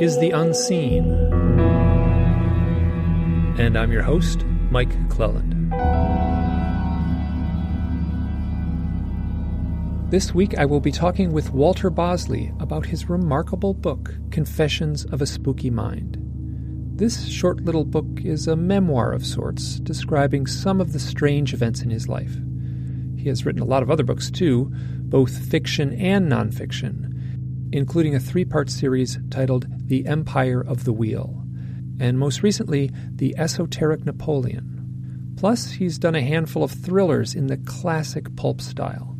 is The Unseen. And I'm your host, Mike Clelland. This week I will be talking with Walter Bosley about his remarkable book, Confessions of a Spooky Mind. This short little book is a memoir of sorts, describing some of the strange events in his life. He has written a lot of other books too, both fiction and nonfiction, including a three part series titled The Empire of the Wheel, and most recently, The Esoteric Napoleon. Plus, he's done a handful of thrillers in the classic pulp style.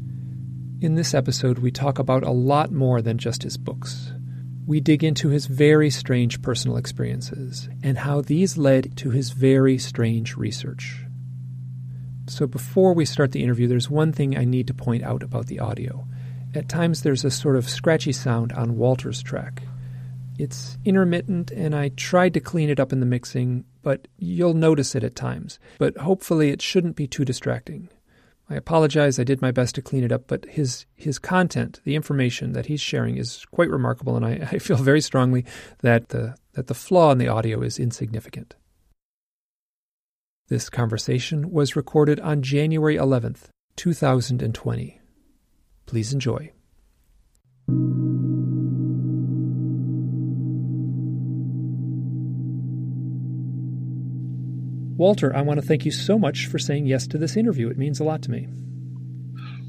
In this episode, we talk about a lot more than just his books. We dig into his very strange personal experiences and how these led to his very strange research. So, before we start the interview, there's one thing I need to point out about the audio. At times, there's a sort of scratchy sound on Walter's track. It's intermittent, and I tried to clean it up in the mixing, but you'll notice it at times. But hopefully, it shouldn't be too distracting. I apologize. I did my best to clean it up, but his his content, the information that he's sharing, is quite remarkable, and I, I feel very strongly that the that the flaw in the audio is insignificant. This conversation was recorded on January 11th, 2020. Please enjoy. Walter, I want to thank you so much for saying yes to this interview. It means a lot to me.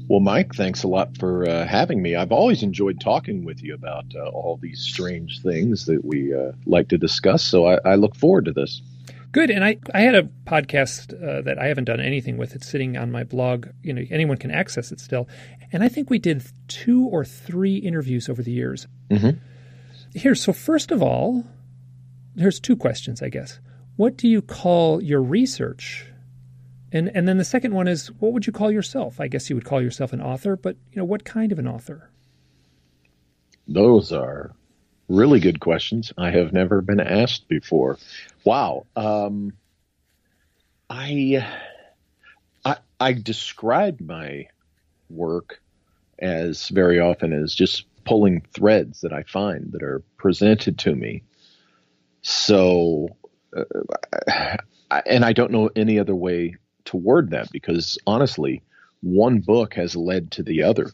Well, Mike, thanks a lot for uh, having me. I've always enjoyed talking with you about uh, all these strange things that we uh, like to discuss. So I, I, look forward to this. Good. And I, I had a podcast uh, that I haven't done anything with. It's sitting on my blog. You know, anyone can access it still. And I think we did two or three interviews over the years. Mm-hmm. Here, so first of all, there's two questions, I guess what do you call your research? And and then the second one is what would you call yourself? I guess you would call yourself an author, but you know, what kind of an author? Those are really good questions. I have never been asked before. Wow. Um, I, I I describe my work as very often as just pulling threads that I find that are presented to me. So uh, and I don't know any other way to word that because honestly, one book has led to the other.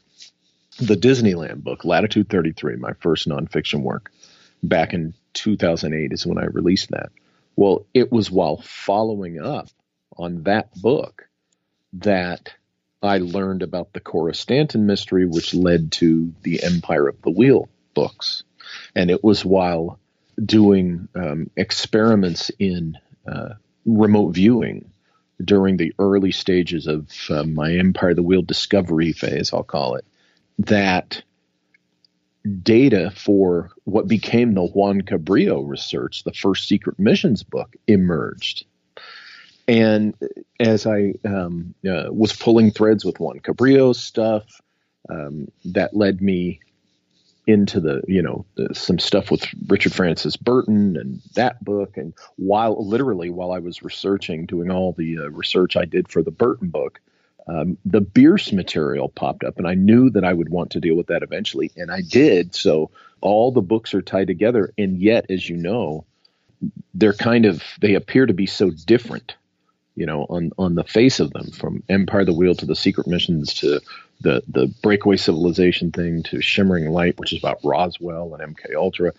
The Disneyland book, Latitude 33, my first nonfiction work, back in 2008 is when I released that. Well, it was while following up on that book that I learned about the Cora Stanton mystery, which led to the Empire of the Wheel books. And it was while doing um, experiments in uh, remote viewing during the early stages of uh, my Empire of the Wheel discovery phase, I'll call it, that data for what became the Juan Cabrillo research, the first secret missions book, emerged. And as I um, uh, was pulling threads with Juan Cabrillo stuff, um, that led me into the you know the, some stuff with Richard Francis Burton and that book and while literally while I was researching doing all the uh, research I did for the Burton book um, the Bierce material popped up and I knew that I would want to deal with that eventually and I did. So all the books are tied together and yet as you know they're kind of they appear to be so different you know on on the face of them from Empire of the Wheel to the Secret Missions to the the breakaway civilization thing to shimmering light which is about roswell and mk ultra.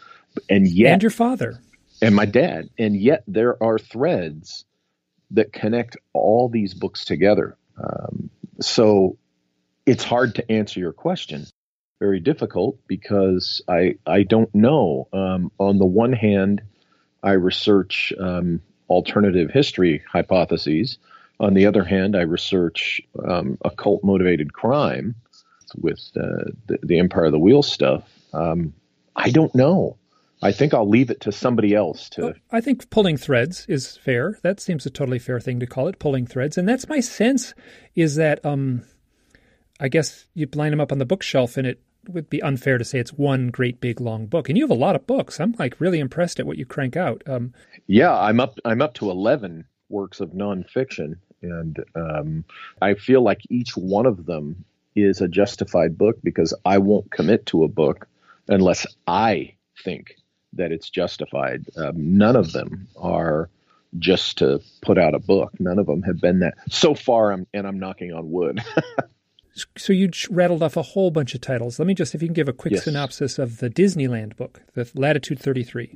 And yet and your father. And my dad. And yet there are threads that connect all these books together um, so it's hard to answer your question very difficult because i i don't know um, on the one hand i research um, alternative history hypotheses on the other hand, I research um, occult motivated crime with uh, the, the, Empire of the Wheel stuff. Um, I don't know. I think I'll leave it to somebody else to. Well, I think pulling threads is fair. That seems a totally fair thing to call it, pulling threads. And that's my sense is that um, I guess you line them up on the bookshelf and it would be unfair to say it's one great big long book. And you have a lot of books. I'm like really impressed at what you crank out. Um, yeah, I'm up. I'm up to eleven works of nonfiction, and um, I feel like each one of them is a justified book because I won't commit to a book unless I think that it's justified. Um, none of them are just to put out a book. None of them have been that so far. I'm, and I'm knocking on wood. so you rattled off a whole bunch of titles. Let me just, if you can give a quick yes. synopsis of the Disneyland book, the Latitude 33.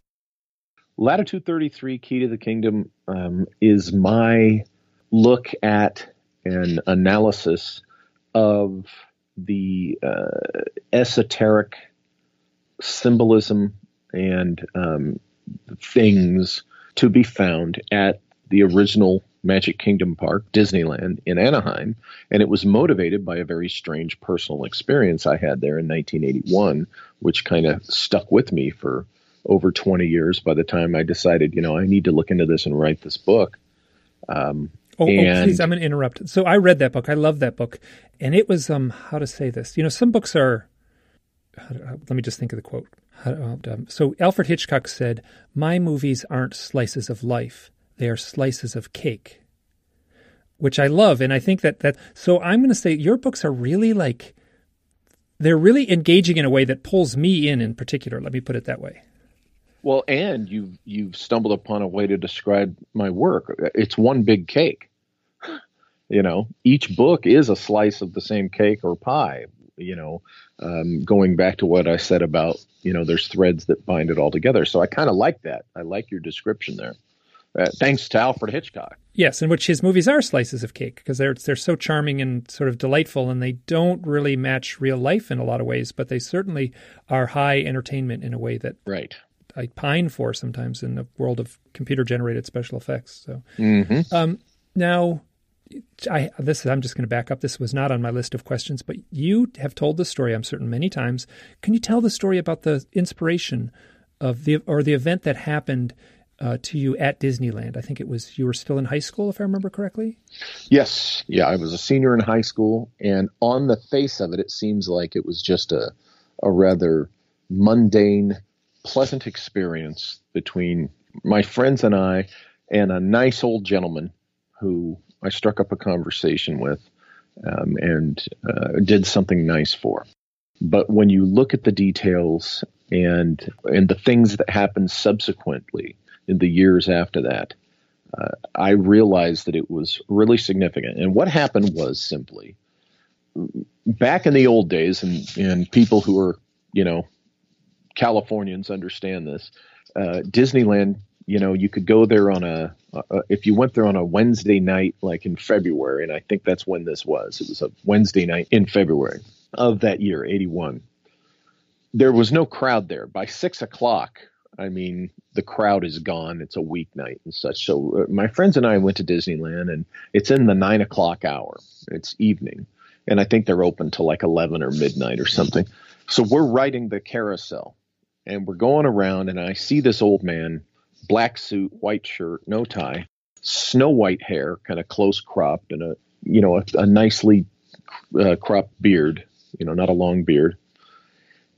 Latitude 33, Key to the Kingdom, um, is my look at an analysis of the uh, esoteric symbolism and um, things to be found at the original Magic Kingdom Park, Disneyland in Anaheim, and it was motivated by a very strange personal experience I had there in 1981, which kind of stuck with me for over 20 years by the time I decided, you know, I need to look into this and write this book. Um, oh, oh, please, I'm going to interrupt. So I read that book. I love that book. And it was, um, how to say this? You know, some books are, let me just think of the quote. So Alfred Hitchcock said, My movies aren't slices of life, they are slices of cake, which I love. And I think that, that so I'm going to say your books are really like, they're really engaging in a way that pulls me in in particular. Let me put it that way. Well, and you've you've stumbled upon a way to describe my work. It's one big cake. You know, each book is a slice of the same cake or pie. You know, um, going back to what I said about you know, there's threads that bind it all together. So I kind of like that. I like your description there. Uh, thanks to Alfred Hitchcock. Yes, in which his movies are slices of cake because they're they're so charming and sort of delightful, and they don't really match real life in a lot of ways, but they certainly are high entertainment in a way that right I pine for sometimes in the world of computer generated special effects. So mm-hmm. um, now, I this I'm just going to back up. This was not on my list of questions, but you have told the story. I'm certain many times. Can you tell the story about the inspiration of the or the event that happened? Uh, to you at Disneyland. I think it was you were still in high school, if I remember correctly. Yes, yeah, I was a senior in high school, and on the face of it, it seems like it was just a a rather mundane pleasant experience between my friends and I and a nice old gentleman who I struck up a conversation with um, and uh, did something nice for. But when you look at the details and and the things that happened subsequently in the years after that, uh, I realized that it was really significant. And what happened was simply back in the old days, and and people who are you know Californians understand this. Uh, Disneyland, you know, you could go there on a, if you went there on a Wednesday night, like in February, and I think that's when this was. It was a Wednesday night in February of that year, 81. There was no crowd there. By six o'clock, I mean, the crowd is gone. It's a weeknight and such. So uh, my friends and I went to Disneyland, and it's in the nine o'clock hour. It's evening, and I think they're open till like eleven or midnight or something. So we're riding the carousel, and we're going around, and I see this old man, black suit, white shirt, no tie, snow white hair, kind of close cropped, and a you know a, a nicely uh, cropped beard, you know, not a long beard.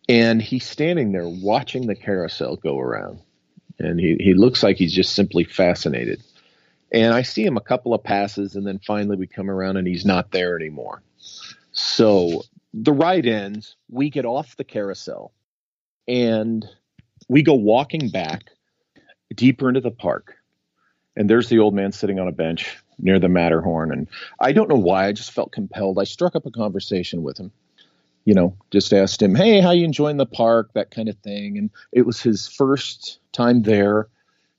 And he's standing there watching the carousel go around, and he he looks like he's just simply fascinated. And I see him a couple of passes, and then finally we come around, and he's not there anymore. So the ride ends. We get off the carousel and we go walking back deeper into the park. And there's the old man sitting on a bench near the Matterhorn. And I don't know why, I just felt compelled. I struck up a conversation with him. You know, just asked him, "Hey, how you enjoying the park?" That kind of thing. And it was his first time there.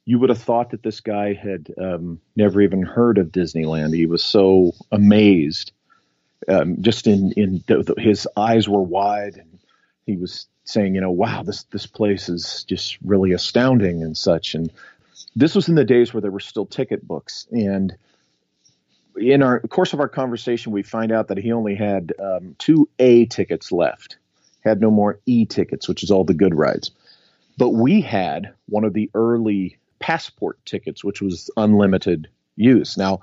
You would have thought that this guy had um, never even heard of Disneyland. He was so amazed. Um, just in in his eyes were wide, and he was saying, you know, wow, this this place is just really astounding and such. And this was in the days where there were still ticket books. And in our course of our conversation, we find out that he only had um, two A tickets left, had no more E tickets, which is all the good rides. But we had one of the early passport tickets, which was unlimited use. Now,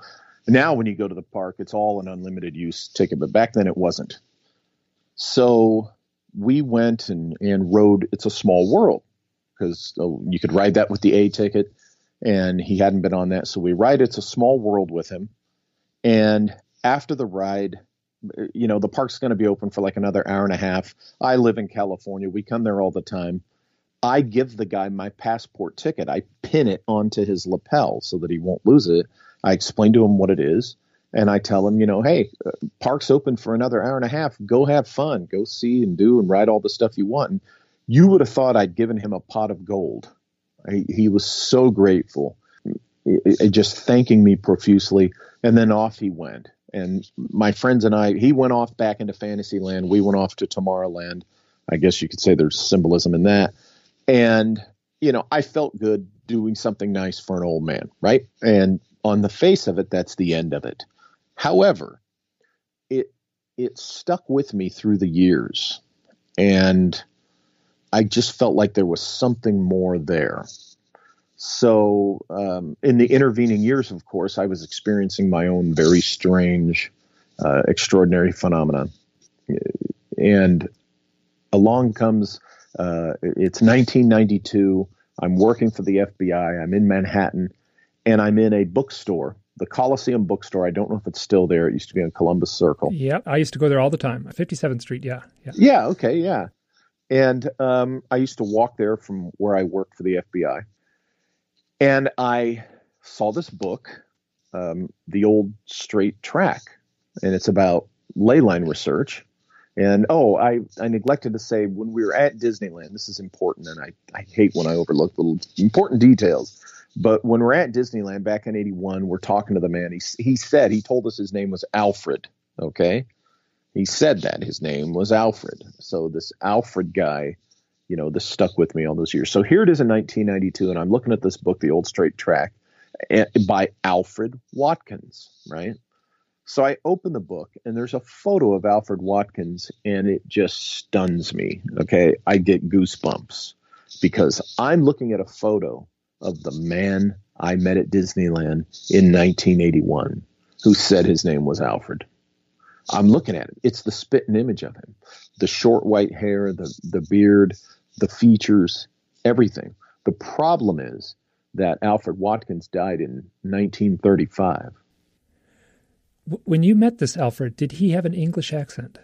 now when you go to the park, it's all an unlimited use ticket, but back then it wasn't. So we went and, and rode It's a Small World because uh, you could ride that with the A ticket, and he hadn't been on that. So we ride It's a Small World with him. And after the ride, you know, the park's going to be open for like another hour and a half. I live in California. We come there all the time. I give the guy my passport ticket. I pin it onto his lapel so that he won't lose it. I explain to him what it is. And I tell him, you know, hey, uh, park's open for another hour and a half. Go have fun. Go see and do and ride all the stuff you want. And you would have thought I'd given him a pot of gold. I, he was so grateful, just thanking me profusely. And then off he went. And my friends and I, he went off back into Fantasyland. We went off to Tomorrowland. I guess you could say there's symbolism in that. And, you know, I felt good doing something nice for an old man, right? And on the face of it, that's the end of it. However, it it stuck with me through the years, and I just felt like there was something more there. So, um, in the intervening years, of course, I was experiencing my own very strange, uh, extraordinary phenomenon. And along comes, uh, it's 1992. I'm working for the FBI. I'm in Manhattan, and I'm in a bookstore the Coliseum bookstore. I don't know if it's still there. It used to be on Columbus Circle. Yeah, I used to go there all the time. 57th Street. Yeah, yeah. Yeah. Okay. Yeah. And um, I used to walk there from where I worked for the FBI, and I saw this book, um, the old straight track, and it's about ley line research. And oh, I, I neglected to say when we were at Disneyland, this is important, and I, I hate when I overlook little important details. But when we're at Disneyland back in 81, we're talking to the man. He, he said, he told us his name was Alfred. Okay. He said that his name was Alfred. So this Alfred guy, you know, this stuck with me all those years. So here it is in 1992, and I'm looking at this book, The Old Straight Track, by Alfred Watkins, right? So I open the book, and there's a photo of Alfred Watkins, and it just stuns me. Okay. I get goosebumps because I'm looking at a photo of the man I met at Disneyland in 1981 who said his name was Alfred. I'm looking at it. It's the spitting image of him. The short white hair, the, the beard, the features, everything. The problem is that Alfred Watkins died in 1935. When you met this Alfred, did he have an English accent?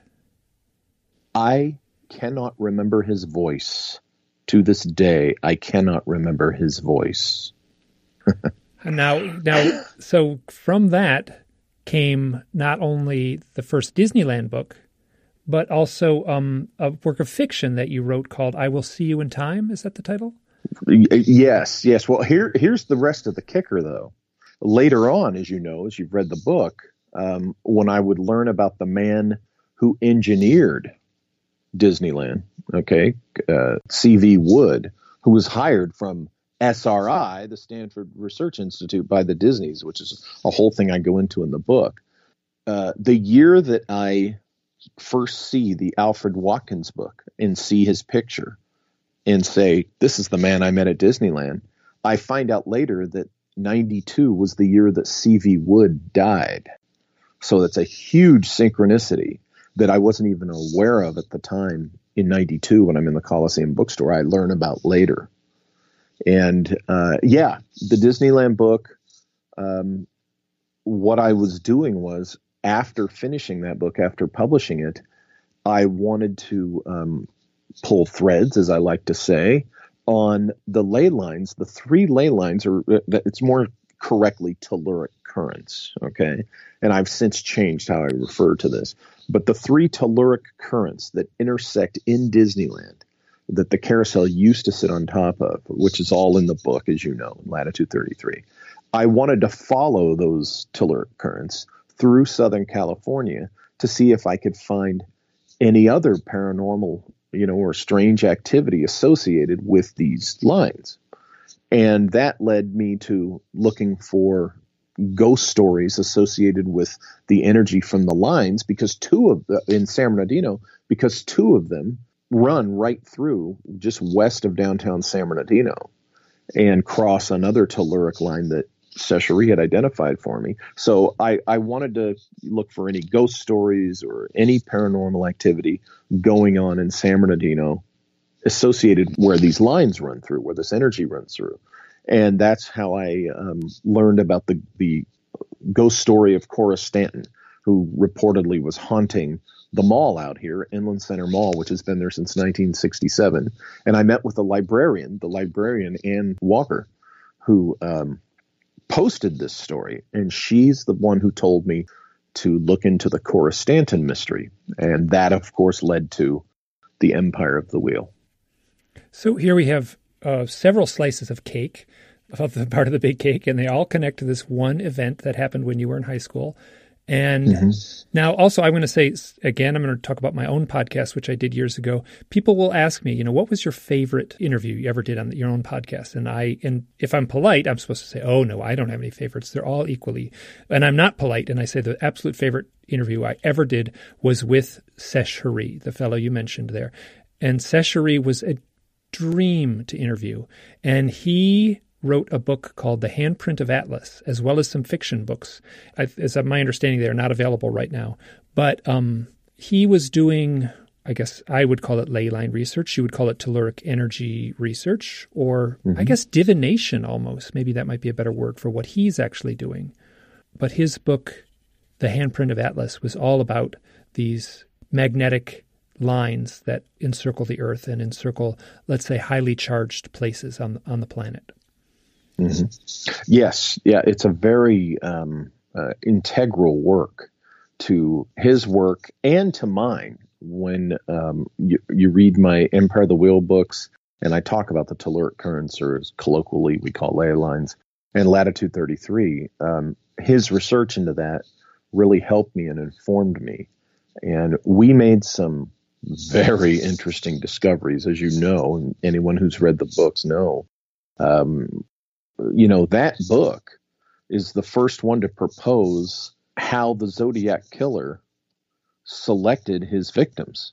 I cannot remember his voice to this day, I cannot remember his voice. now, now, so from that came not only the first Disneyland book, but also um, a work of fiction that you wrote called "I Will See You in Time." Is that the title? Yes, yes. Well, here, here's the rest of the kicker, though. Later on, as you know, as you've read the book, um, when I would learn about the man who engineered Disneyland, okay, uh, C.V. Wood, who was hired from SRI, the Stanford Research Institute, by the Disneys, which is a whole thing I go into in the book. Uh, the year that I first see the Alfred Watkins book and see his picture and say, This is the man I met at Disneyland, I find out later that 92 was the year that C.V. Wood died. So that's a huge synchronicity that I wasn't even aware of at the time in 92 when I'm in the Coliseum bookstore. I learn about later. And uh, yeah, the Disneyland book, um, what I was doing was after finishing that book, after publishing it, I wanted to um, pull threads, as I like to say, on the ley lines. The three ley lines are, uh, it's more correctly telluric currents. Okay. And I've since changed how I refer to this. But the three telluric currents that intersect in Disneyland that the carousel used to sit on top of, which is all in the book, as you know, in Latitude 33, I wanted to follow those telluric currents through Southern California to see if I could find any other paranormal, you know, or strange activity associated with these lines. And that led me to looking for ghost stories associated with the energy from the lines because two of the in San Bernardino because two of them run right through just west of downtown San Bernardino and cross another telluric line that Sesh Heri had identified for me. So I, I wanted to look for any ghost stories or any paranormal activity going on in San Bernardino associated where these lines run through, where this energy runs through and that's how I um, learned about the the ghost story of Cora Stanton, who reportedly was haunting the mall out here, Inland Center Mall, which has been there since 1967. And I met with the librarian, the librarian Ann Walker, who um, posted this story, and she's the one who told me to look into the Cora Stanton mystery, and that, of course, led to the Empire of the Wheel. So here we have uh, several slices of cake, of the part of the big cake, and they all connect to this one event that happened when you were in high school. And mm-hmm. now, also, I'm going to say again, I'm going to talk about my own podcast, which I did years ago. People will ask me, you know, what was your favorite interview you ever did on your own podcast? And I, and if I'm polite, I'm supposed to say, oh no, I don't have any favorites. They're all equally. And I'm not polite, and I say the absolute favorite interview I ever did was with Sesh Heri, the fellow you mentioned there. And Sesh Heri was a dream to interview, and he wrote a book called The Handprint of Atlas, as well as some fiction books. As my understanding, they are not available right now. But um, he was doing, I guess I would call it ley line research. You would call it telluric energy research, or mm-hmm. I guess divination almost. Maybe that might be a better word for what he's actually doing. But his book, The Handprint of Atlas, was all about these magnetic lines that encircle the Earth and encircle, let's say, highly charged places on on the planet. Mm-hmm. Yes, yeah, it's a very um, uh, integral work to his work and to mine. When um, you, you read my Empire of the Wheel books, and I talk about the telluric currents, or colloquially we call ley lines, and latitude 33, um, his research into that really helped me and informed me. And we made some very interesting discoveries, as you know, and anyone who's read the books know. Um, you know, that book is the first one to propose how the Zodiac killer selected his victims.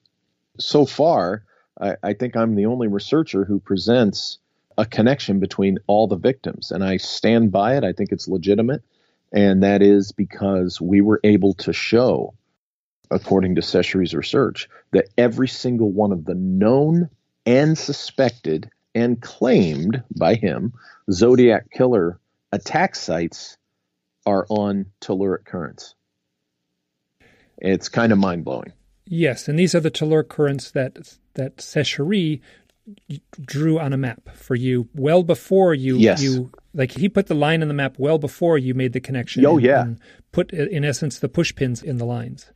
So far, I, I, think I'm the only researcher who presents a connection between all the victims, and I stand by it. I think it's legitimate, and that is because we were able to show, according to Sesh research, that every single one of the known and suspected and claimed by him Zodiac killer attack sites are on telluric currents. It's kind of mind blowing. Yes, and these are the telluric currents that that Sesh drew on a map for you well before you yes. you like he put the line in the map well before you made the connection. Oh and, yeah, and put in essence the push pins in the lines.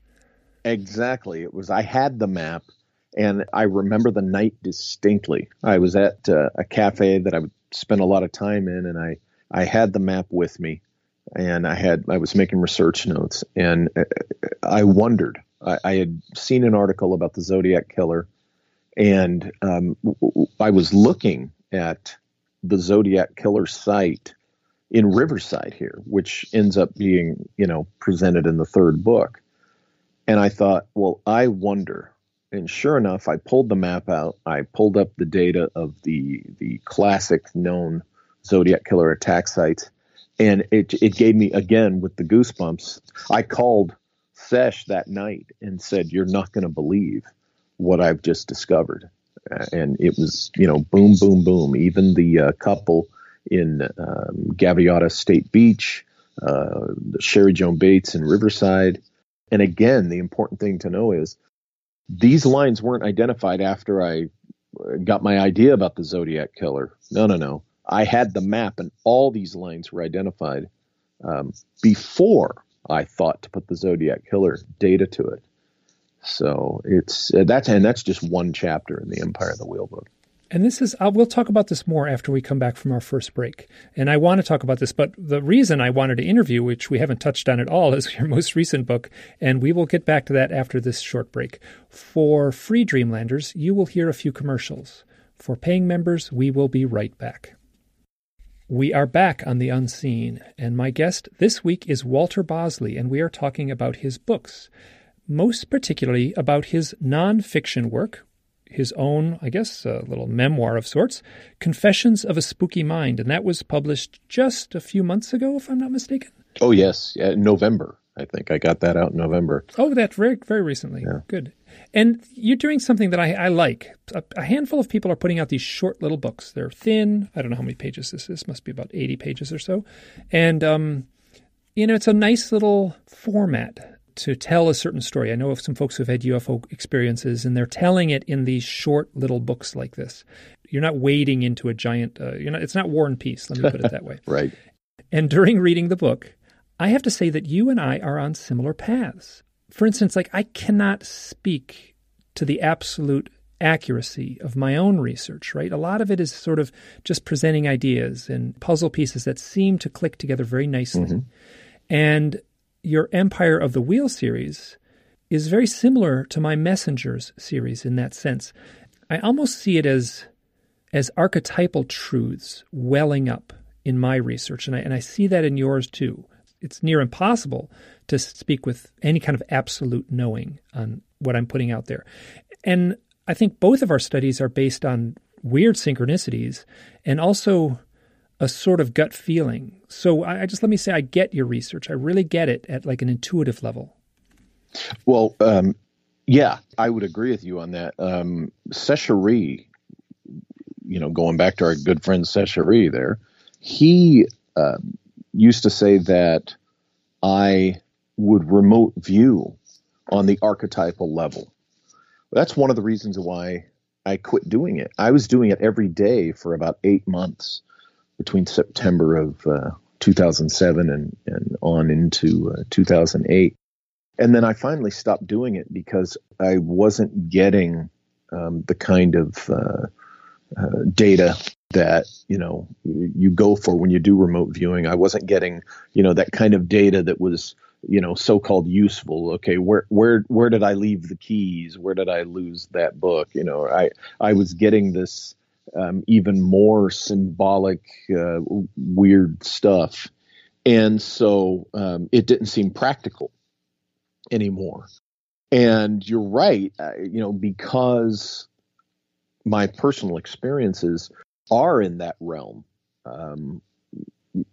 Exactly. It was I had the map and I remember the night distinctly. I was at uh, a cafe that I would spent a lot of time in, and I I had the map with me, and I had I was making research notes, and uh, I wondered. I, I had seen an article about the Zodiac killer, and um, I was looking at the Zodiac killer site in Riverside here, which ends up being you know presented in the third book, and I thought, well, I wonder and sure enough, I pulled the map out. I pulled up the data of the the classic known Zodiac killer attack sites, and it it gave me again with the goosebumps. I called Sesh that night and said, "You're not going to believe what I've just discovered," and it was you know boom, boom, boom. Even the uh, couple in um, Gaviota State Beach, uh, Cheri Joan Bates in Riverside, and again, the important thing to know is these lines weren't identified after I got my idea about the Zodiac killer. No, no, no. I had the map, and all these lines were identified um, before I thought to put the Zodiac killer data to it. So it's uh, that's and that's just one chapter in the Empire of the Wheel book. And this is, uh, we'll talk about this more after we come back from our first break. And I want to talk about this, but the reason I wanted to interview, which we haven't touched on at all, is your most recent book. And we will get back to that after this short break. For free Dreamlanders, you will hear a few commercials. For paying members, we will be right back. We are back on the unseen, and my guest this week is Walter Bosley, and we are talking about his books most particularly about his nonfiction work, his own, I guess, a little memoir of sorts, Confessions of a Spooky Mind, and that was published just a few months ago, if I'm not mistaken. Oh yes, yeah, November. I think I got that out in November. Oh, that very very recently. Yeah. Good. And you're doing something that I, I like. A, a, handful of people are putting out these short little books. They're thin. I don't know how many pages this is. Must be about 80 pages or so. And um, you know, it's a nice little format to tell a certain story. I know of some folks who've had UFO experiences and they're telling it in these short little books like this. You're not wading into a giant, uh, you know, it's not War and Peace, let me put it that way. right. And during reading the book, I have to say that you and I are on similar paths. For instance, like I cannot speak to the absolute accuracy of my own research, right? A lot of it is sort of just presenting ideas and puzzle pieces that seem to click together very nicely. Mm-hmm. And your Empire of the Wheel series is very similar to my Messengers series in that sense. I almost see it as as archetypal truths welling up in my research, and I and I see that in yours too. It's near impossible to speak with any kind of absolute knowing on what I'm putting out there. And I think both of our studies are based on weird synchronicities and also a sort of gut feeling. So I, I, just let me say I get your research. I really get it at like an intuitive level. Well, um, yeah, I would agree with you on that. Um, Sesh Heri, you know, going back to our good friend Sesh Heri there, he uh, used to say that I would remote view on the archetypal level. That's one of the reasons why I quit doing it. I was doing it every day for about eight months between September of uh, 2007 and, and on into uh, 2008. And then I finally stopped doing it because I wasn't getting um, the kind of uh, uh data that you know you go for when you do remote viewing. I wasn't getting you know that kind of data that was you know so-called useful okay where where where did i leave the keys where did i lose that book you know i i was getting this um, even more symbolic uh, weird stuff. And so um, it didn't seem practical anymore. And you're right uh, you know because my personal experiences are in that realm um,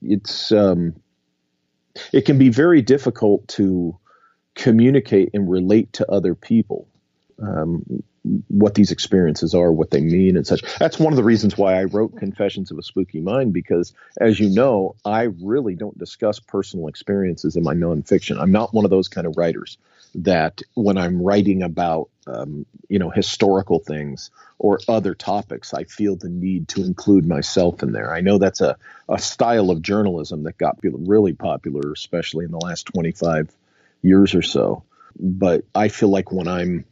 it's um, it can be very difficult to communicate and relate to other people. Um, what these experiences are, what they mean, and such. That's one of the reasons why I wrote Confessions of a Spooky Mind, because as you know, I really don't discuss personal experiences in my nonfiction. I'm not one of those kind of writers that when I'm writing about, um, you know, historical things or other topics, I feel the need to include myself in there. I know that's a, a style of journalism that got really popular, especially in the last 25 years or so. But I feel like when I'm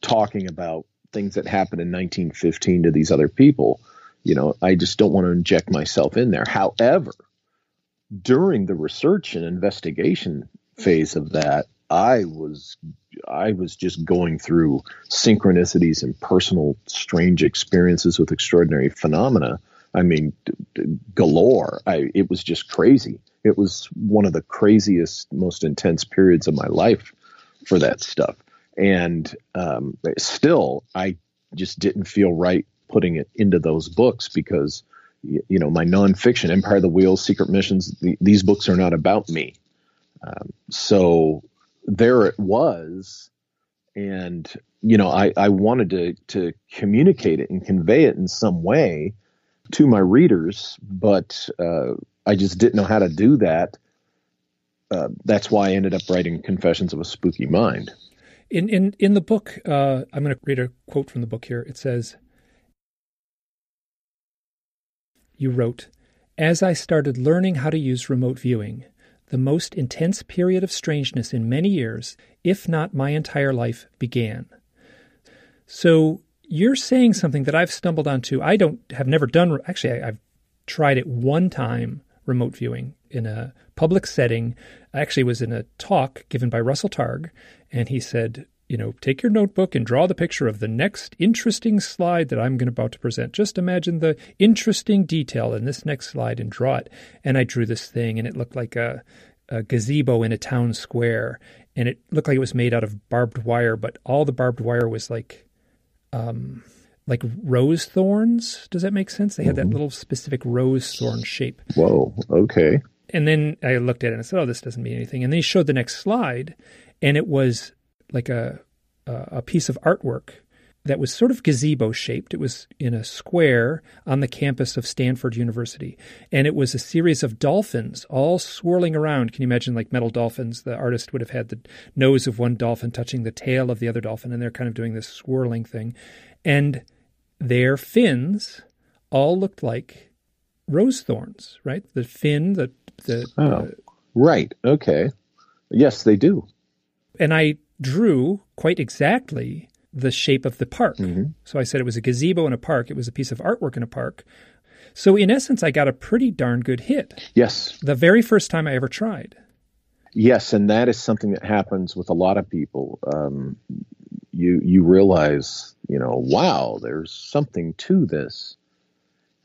talking about things that happened in 1915 to these other people, you know, I just don't want to inject myself in there. However, during the research and investigation phase of that, I was I was just going through synchronicities and personal strange experiences with extraordinary phenomena. I mean, galore. I it was just crazy. It was one of the craziest, most intense periods of my life for that stuff. And um, still, I just didn't feel right putting it into those books because, you know, my nonfiction, Empire of the Wheels, Secret Missions, the, these books are not about me. Um, so there it was. And you know I, I wanted to to communicate it and convey it in some way to my readers but uh, i just didn't know how to do that. Uh, that's why i ended up writing confessions of a spooky mind in in in the book uh, i'm going to read a quote from the book here it says you wrote as i started learning how to use remote viewing the most intense period of strangeness in many years, if not my entire life, began. So you're saying something that I've stumbled onto. I don't have never done. Actually, I, have tried it one time, remote viewing in a public setting. I actually was in a talk given by Russell Targ, and he said, you know, take your notebook and draw the picture of the next interesting slide that I'm going about to present. Just imagine the interesting detail in this next slide and draw it. And I drew this thing, and it looked like a, a gazebo in a town square, and it looked like it was made out of barbed wire, but all the barbed wire was like, um, like rose thorns. Does that make sense? They had mm-hmm. that little specific rose thorn shape. Whoa. Okay. And then I looked at it and I said, "Oh, this doesn't mean anything." And then he showed the next slide, and it was like a a piece of artwork that was sort of gazebo shaped. It was in a square on the campus of Stanford University. And it was a series of dolphins all swirling around. Can you imagine like metal dolphins? The artist would have had the nose of one dolphin touching the tail of the other dolphin, and they're kind of doing this swirling thing. And their fins all looked like rose thorns, right? The fin, the the oh, right, okay, yes, they do. And I drew quite exactly the shape of the park. Mm-hmm. So I said it was a gazebo in a park. It was a piece of artwork in a park. So in essence, I got a pretty darn good hit. Yes. The very first time I ever tried. Yes, and that is something that happens with a lot of people. Um, you you realize, you know, wow, there's something to this,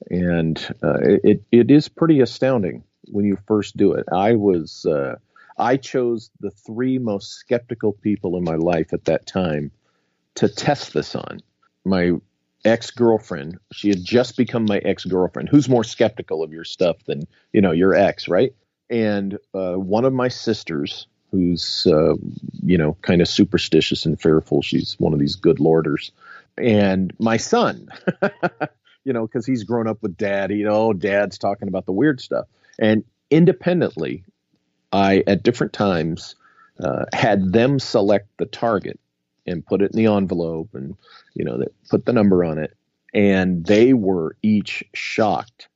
and uh, it it is pretty astounding when you first do it. I was uh, I chose the three most skeptical people in my life at that time to test this on. My ex girlfriend, she had just become my ex girlfriend. Who's more skeptical of your stuff than you know your ex, right? And uh, one of my sisters, who's uh, you know kind of superstitious and fearful, she's one of these good lorders, and my son, you know, because he's grown up with dad. You know, dad's talking about the weird stuff, and independently, I at different times uh, had them select the target and put it in the envelope and you know put the number on it and they were each shocked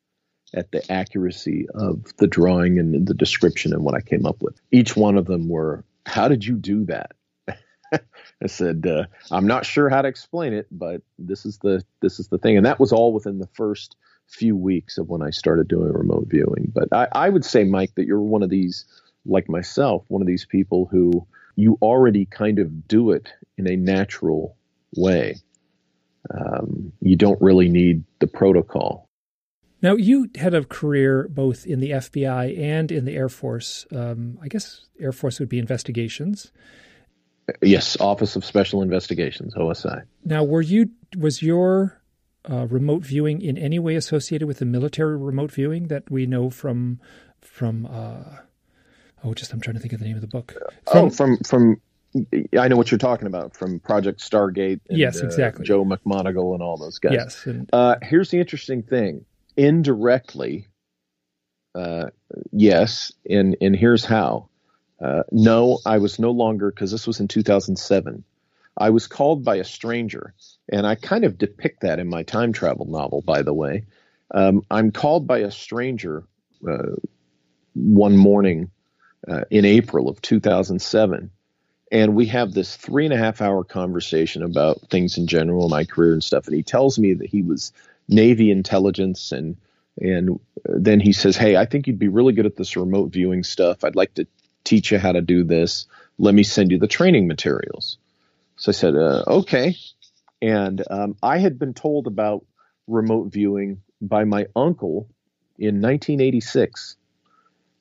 at the accuracy of the drawing and the description and what I came up with. Each one of them were, "How did you do that?" I said, uh, "I'm not sure how to explain it, but this is the this is the thing." And that was all within the first few weeks of when I started doing remote viewing. But I, I would say, Mike, that you're one of these, like myself, one of these people who you already kind of do it in a natural way. Um, you don't really need the protocol. Now, you had a career both in the FBI and in the Air Force. Um, I guess Air Force would be investigations. Yes, Office of Special Investigations, OSI. Now, were you was your uh, remote viewing in any way associated with the military remote viewing that we know from from uh, oh, just I'm trying to think of the name of the book. From, oh, from from I know what you're talking about from Project Stargate. And, yes, uh, exactly. Uh, Joe McMoneagle and all those guys. Yes. And, uh, here's the interesting thing: indirectly, uh, yes, and and here's how. Uh, no, I was no longer because this was in 2007. I was called by a stranger, and I kind of depict that in my time travel novel. By the way, um, I'm called by a stranger uh, one morning uh, in April of 2007. And we have this three and a half hour conversation about things in general, my career and stuff. And he tells me that he was Navy intelligence and and then he says, "Hey, I think you'd be really good at this remote viewing stuff. I'd like to teach you how to do this. Let me send you the training materials." So I said, uh, "Okay." And um, I had been told about remote viewing by my uncle in 1986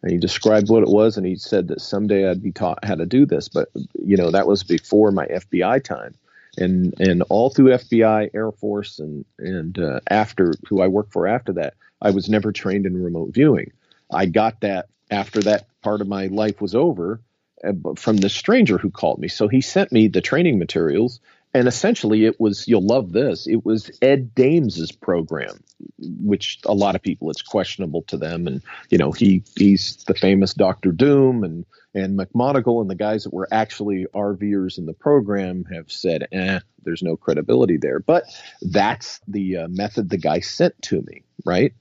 and he described what it was and he said that someday I'd be taught how to do this. But you know that was before my FBI time. And and all through FBI Air Force and and uh, after who I worked for after that I was never trained in remote viewing. I got that after that part of my life was over uh, from the stranger who called me. So he sent me the training materials and essentially it was you'll love this it was ed dames's program which a lot of people it's questionable to them. And you know he he's the famous dr doom and and mcmoneagle and the guys that were actually rvers in the program have said eh there's no credibility there. But that's the uh, method the guy sent to me right?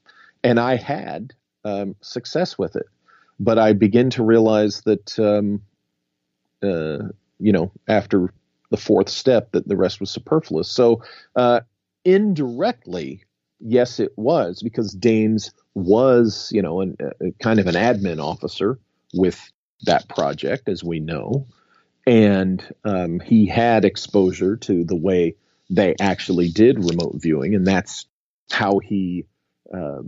And i had um, success with it. But i begin to realize that um, uh, you know after the fourth step that the rest was superfluous. So uh, indirectly, yes, it was because Dames was, you know, an, a, kind of an admin officer with that project, as we know, and um, he had exposure to the way they actually did remote viewing, and that's how he, uh,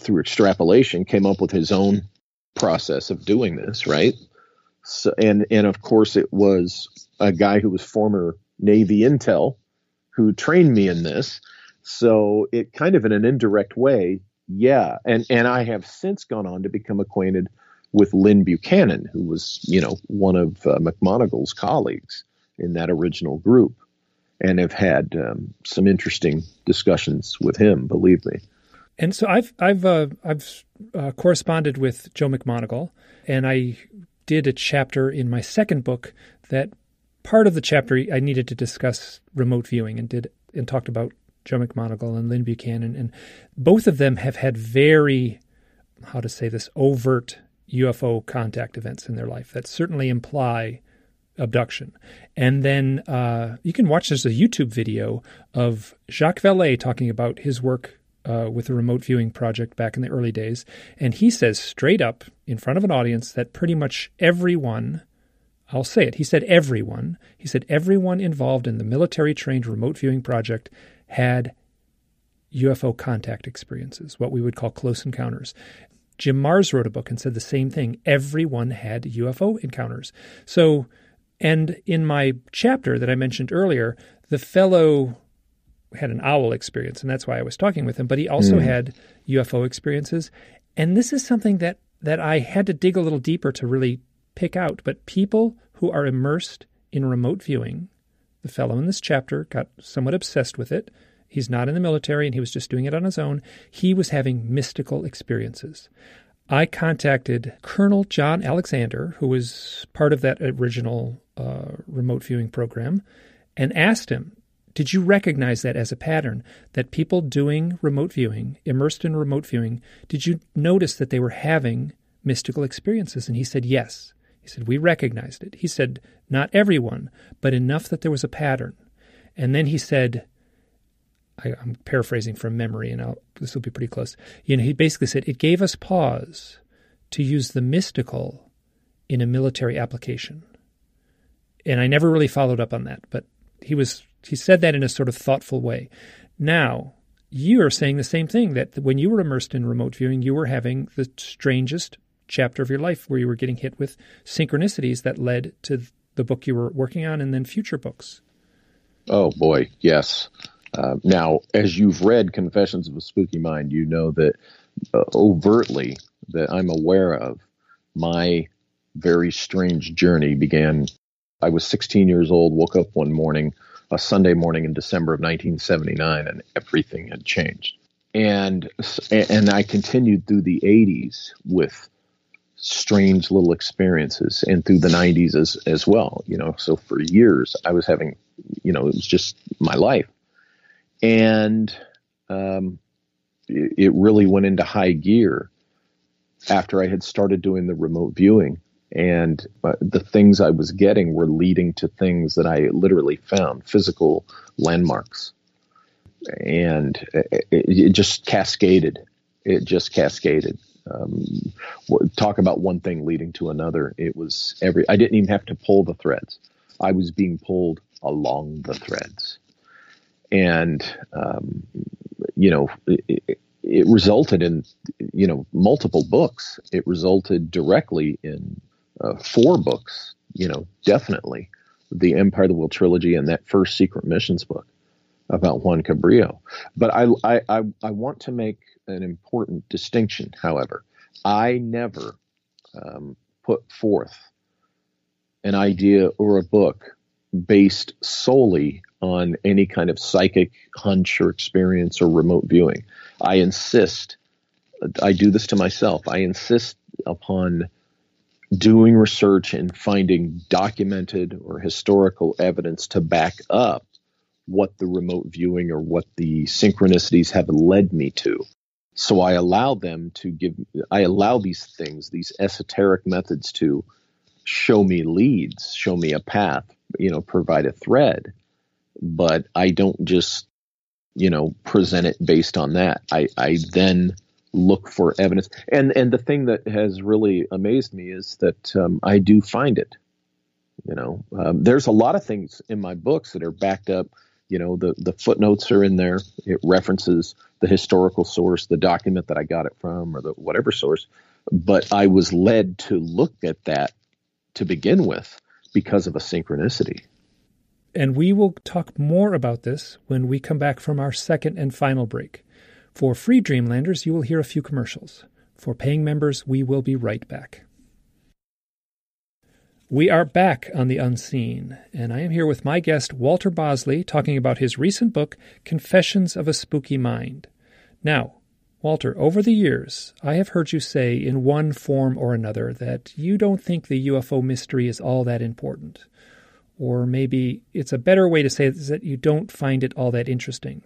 through extrapolation, came up with his own process of doing this, right? So, and and of course, it was a guy who was former Navy intel who trained me in this. So it kind of in an indirect way, yeah. And and I have since gone on to become acquainted with Lyn Buchanan, who was you know one of uh, McMoneagle's colleagues in that original group. and have had um, some interesting discussions with him. Believe me. And so I've I've uh, I've uh, corresponded with Joe McMoneagle, and I did a chapter in my second book that part of the chapter I needed to discuss remote viewing and did and talked about Joe McMoneagle and Lyn Buchanan, and both of them have had very how to say this overt UFO contact events in their life that certainly imply abduction. And then uh, you can watch there's a YouTube video of Jacques Vallée talking about his work uh, with the remote viewing project back in the early days. And he says straight up in front of an audience that pretty much everyone, I'll say it, he said everyone, he said everyone involved in the military trained remote viewing project had UFO contact experiences, what we would call close encounters. Jim Marrs wrote a book and said the same thing. Everyone had UFO encounters. So, and in my chapter that I mentioned earlier, the fellow had an owl experience, and that's why I was talking with him, but he also mm. had UFO experiences. And this is something that, that I had to dig a little deeper to really pick out. But people who are immersed in remote viewing, the fellow in this chapter got somewhat obsessed with it He's not in the military and he was just doing it on his own. He was having mystical experiences. I contacted Colonel John Alexander, who was part of that original uh, remote viewing program, and asked him, Did you recognize that as a pattern? That people doing remote viewing, immersed in remote viewing, did you notice that they were having mystical experiences? And he said, Yes. He said, We recognized it. He said, Not everyone, but enough that there was a pattern. And then he said, I, am paraphrasing from memory, and I'll, this will be pretty close. You know, he basically said it gave us pause to use the mystical in a military application, and I never really followed up on that. But he was he said that in a sort of thoughtful way. Now you are saying the same thing that when you were immersed in remote viewing, you were having the strangest chapter of your life where you were getting hit with synchronicities that led to the book you were working on and then future books. Oh boy, yes. Uh, now, as you've read Confessions of a Spooky Mind, you know that uh, overtly that I'm aware of my very strange journey began. I was 16 years old, woke up one morning, a Sunday morning in December of 1979, and everything had changed. And and I continued through the 80s with strange little experiences, and through the 90s as as well. You know, so for years I was having, you know, it was just my life and um, it, it really went into high gear after I had started doing the remote viewing. And uh, the things I was getting were leading to things that I literally found physical landmarks. And it, it just cascaded. It just cascaded. Um, talk about one thing leading to another. It was every, I didn't even have to pull the threads. I was being pulled along the threads and um, you know it, it, resulted in you know multiple books. It resulted directly in uh, four books. You know, definitely the Empire of the Wheel trilogy and that first Secret Missions book about Juan Cabrillo. But I I I, I want to make an important distinction. However, I never um, put forth an idea or a book based solely on any kind of psychic hunch or experience or remote viewing. I insist, I do this to myself, I insist upon doing research and finding documented or historical evidence to back up what the remote viewing or what the synchronicities have led me to. So I allow them to give, I allow these things, these esoteric methods to show me leads, show me a path, you know, provide a thread but I don't just, you know, present it based on that. I, I then look for evidence. And, and the thing that has really amazed me is that um, I do find it. You know, um, there's a lot of things in my books that are backed up. You know, the, the footnotes are in there. It references the historical source, the document that I got it from, or the whatever source. But I was led to look at that to begin with because of a synchronicity. And we will talk more about this when we come back from our second and final break. For free Dreamlanders, you will hear a few commercials. For paying members, we will be right back. We are back on the unseen, and I am here with my guest, Walter Bosley, talking about his recent book, Confessions of a Spooky Mind. Now, Walter, over the years, I have heard you say in one form or another that you don't think the UFO mystery is all that important. Or maybe it's a better way to say it is that you don't find it all that interesting.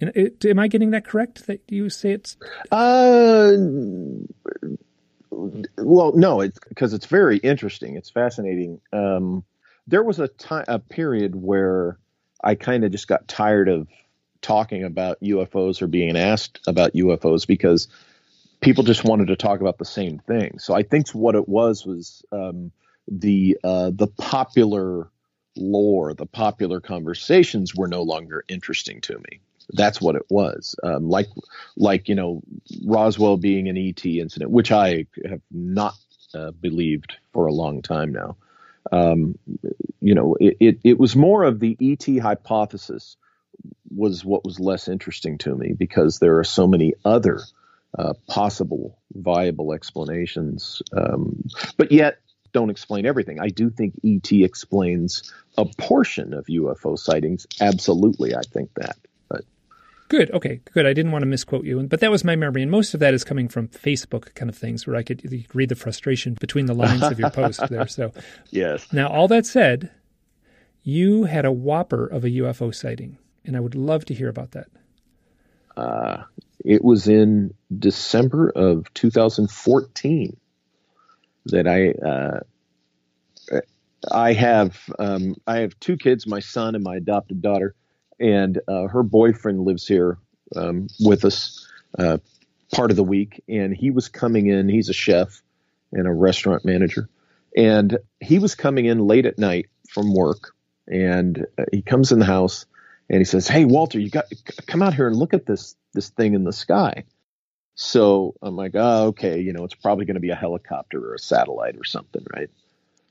Am I getting that correct? That you say it's. Uh, well, no, it's because it's very interesting. It's fascinating. Um, there was a time, a period where I kind of just got tired of talking about UFOs or being asked about UFOs because people just wanted to talk about the same thing. So I think what it was was um, the uh, the popular lore, the popular conversations were no longer interesting to me. That's what it was. Um, like, like you know, Roswell being an ET incident, which I have not uh, believed for a long time now. Um, you know, it, it, it was more of the ET hypothesis was what was less interesting to me because there are so many other uh, possible viable explanations, um, but yet don't explain everything. I do think ET explains a portion of UFO sightings. Absolutely, I think that. Good. Okay. Good. I didn't want to misquote you, but that was my memory, and most of that is coming from Facebook kind of things, where I could, could read the frustration between the lines of your post there. So, yes. Now, all that said, you had a whopper of a UFO sighting, and I would love to hear about that. Uh, it was in December of 2014 that I uh, I have um, I have two kids, my son and my adopted daughter and uh, her boyfriend lives here um, with us uh, part of the week. And he was coming in. He's a chef and a restaurant manager, and he was coming in late at night from work. And uh, he comes in the house and he says, "Hey, Walter, you got come out here and look at this this thing in the sky." So I'm like, "Oh, okay. You know, it's probably going to be a helicopter or a satellite or something, right?"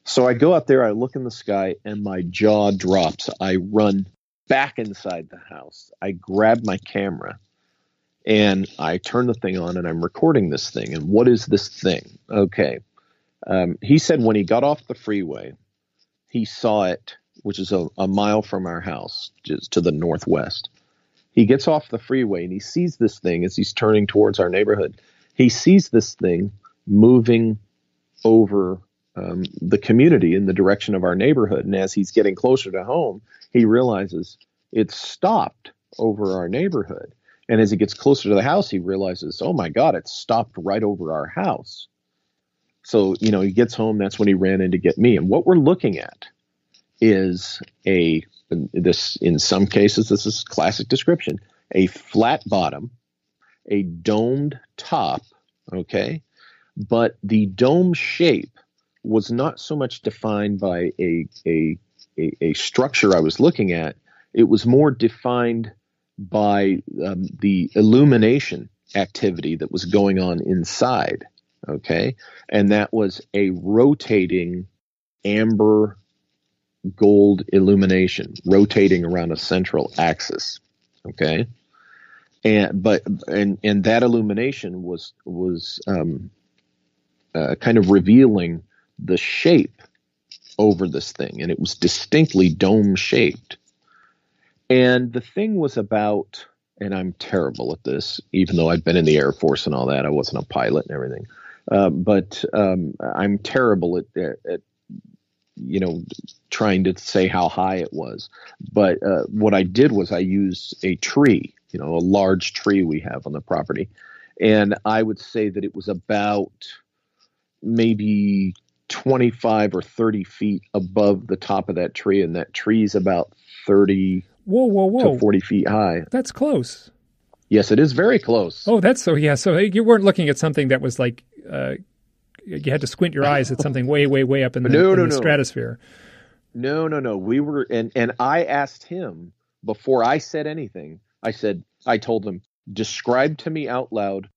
So I go out there, I look in the sky, and my jaw drops. I run back inside the house. I grab my camera and I turn the thing on and I'm recording this thing. And what is this thing? Okay. Um, he said when he got off the freeway, he saw it, which is a, a mile from our house, just to the northwest. He gets off the freeway and he sees this thing as he's turning towards our neighborhood. He sees this thing moving over um, the community in the direction of our neighborhood. And as he's getting closer to home, he realizes it's stopped over our neighborhood. And as he gets closer to the house, he realizes, oh my God, it's stopped right over our house. So, you know, he gets home. That's when he ran in to get me. And what we're looking at is a, this, in some cases, this is classic description, a flat bottom, a domed top, okay? But the dome shape was not so much defined by a, a a, a structure I was looking at, it was more defined by um, the illumination activity that was going on inside. Okay. And that was a rotating amber gold illumination rotating around a central axis. Okay. And, but, and, and that illumination was, was, um, uh, kind of revealing the shape over this thing, and it was distinctly dome shaped. And the thing was about, and I'm terrible at this, even though I've been in the Air Force and all that. I wasn't a pilot and everything, uh, but um, I'm terrible at, at, at, you know, trying to say how high it was. But uh, what I did was I used a tree, you know, a large tree we have on the property, and I would say that it was about maybe 25 or 30 feet above the top of that tree, and that tree is about 30 whoa, whoa, whoa. to 40 feet high. That's close. Yes, it is very close. Oh, that's so, yeah. So you weren't looking at something that was like, uh, you had to squint your eyes at something way, way, way up in the, no, in no, the no. stratosphere. No, no, no. We were, and, and I asked him before I said anything, I said, I told him, describe to me out loud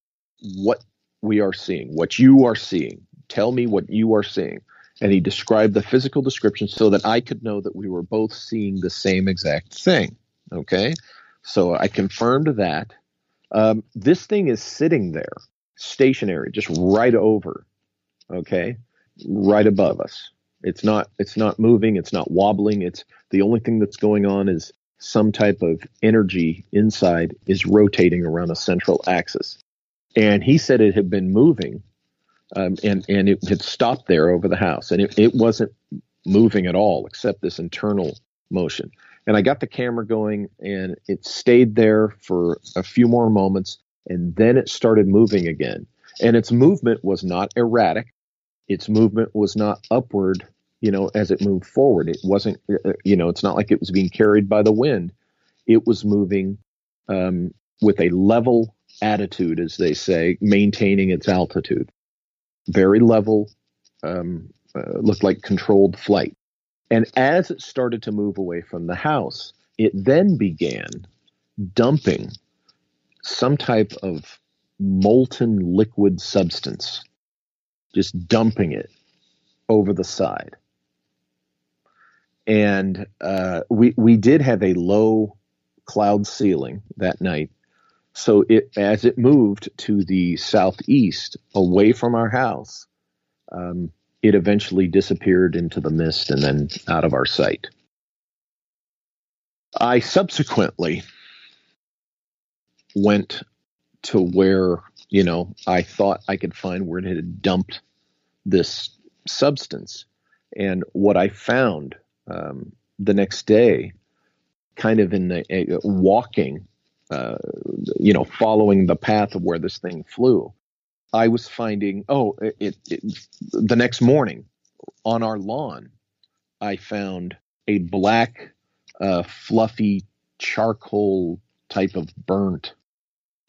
what we are seeing, what you are seeing. Tell me what you are seeing. And he described the physical description so that I could know that we were both seeing the same exact thing. Okay. So I confirmed that. Um, this thing is sitting there, stationary, just right over, okay, right above us. It's not it's not moving, it's not wobbling. It's the only thing that's going on is some type of energy inside is rotating around a central axis. And he said it had been moving um, and, and it had stopped there over the house. And it, it wasn't moving at all except this internal motion. And I got the camera going and it stayed there for a few more moments and then it started moving again. And its movement was not erratic. Its movement was not upward you know, as it moved forward. It wasn't, uh, uh, you know, it's not like it was being carried by the wind. It was moving um, with a level attitude, as they say, maintaining its altitude. Very level, um, uh, looked like controlled flight. And as it started to move away from the house, it then began dumping some type of molten liquid substance, just dumping it over the side and uh, we we did have a low cloud ceiling that night. So it as it moved to the southeast, away from our house, um, it eventually disappeared into the mist and then out of our sight. I subsequently went to where you know I thought I could find where it had dumped this substance, and what I found um, the next day, kind of in the uh, walking, uh, you know, following the path of where this thing flew, I was finding, oh, it, it, the next morning on our lawn, I found a black, uh, fluffy charcoal type of burnt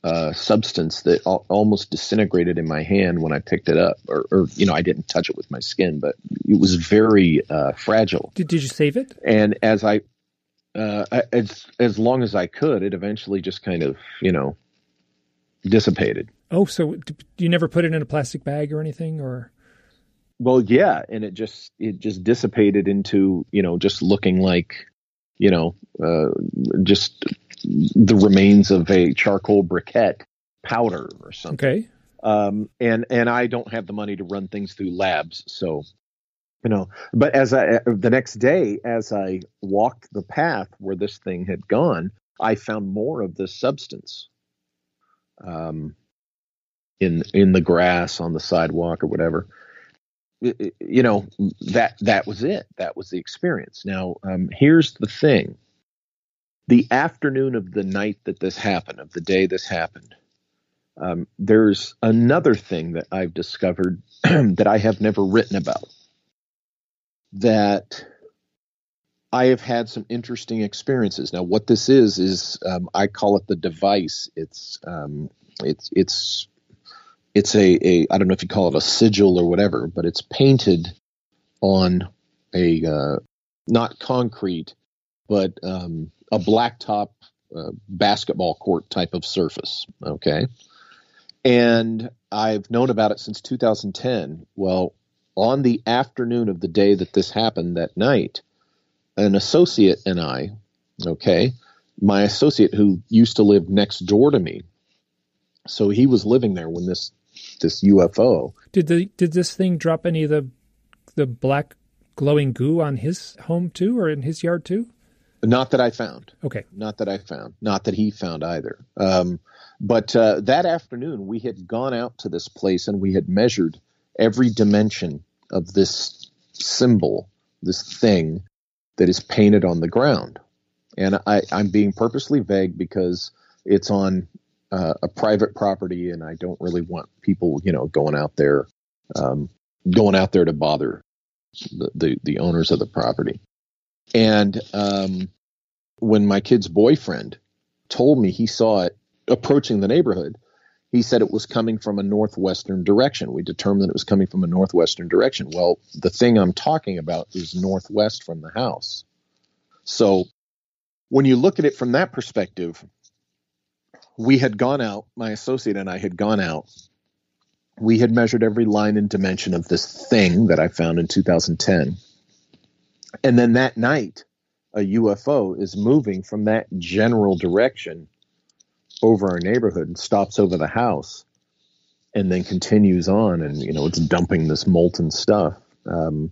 uh, substance that al- almost disintegrated in my hand when I picked it up, or, or, you know, I didn't touch it with my skin, but it was very uh, fragile. Did, did you save it? And as I, uh, as as long as I could, it eventually just kind of, you know, dissipated. Oh, so you never put it in a plastic bag or anything, or? Well, yeah, and it just it just dissipated into you know just looking like you know uh, just the remains of a charcoal briquette powder or something. Okay. Um, and and I don't have the money to run things through labs, so you know. But as I the next day, as I walked the path where this thing had gone, I found more of this substance. Um, in in the grass on the sidewalk or whatever. You know that that was it. That was the experience. Now, um, here's the thing: the afternoon of the night that this happened, of the day this happened, um, there's another thing that I've discovered that I have never written about. That I have had some interesting experiences. Now, what this is is um, I call it the device. It's um, it's it's it's a, a I don't know if you call it a sigil or whatever, but it's painted on a uh, not concrete, but um, a blacktop uh, basketball court type of surface. Okay. And I've known about it since 2010. Well, on the afternoon of the day that this happened that night, an associate and I, okay, my associate who used to live next door to me, so he was living there when this this UFO. Did the did this thing drop any of the the black glowing goo on his home too, or in his yard too? Not that I found. Okay. Not that I found. Not that he found either. Um, but uh, that afternoon, we had gone out to this place and we had measured every dimension of this symbol, this thing that is painted on the ground. And I, am being purposely vague because it's on uh, a private property, and I don't really want people, you know, going out there, um, going out there to bother the, the, the owners of the property. And um, when my kid's boyfriend told me he saw it approaching the neighborhood, he said it was coming from a northwestern direction. We determined that it was coming from a northwestern direction. Well, the thing I'm talking about is northwest from the house. So when you look at it from that perspective, we had gone out, my associate and I had gone out. We had measured every line and dimension of this thing that I found in 2010. And then that night, a UFO is moving from that general direction over our neighborhood and stops over the house and then continues on and you know it's dumping this molten stuff um,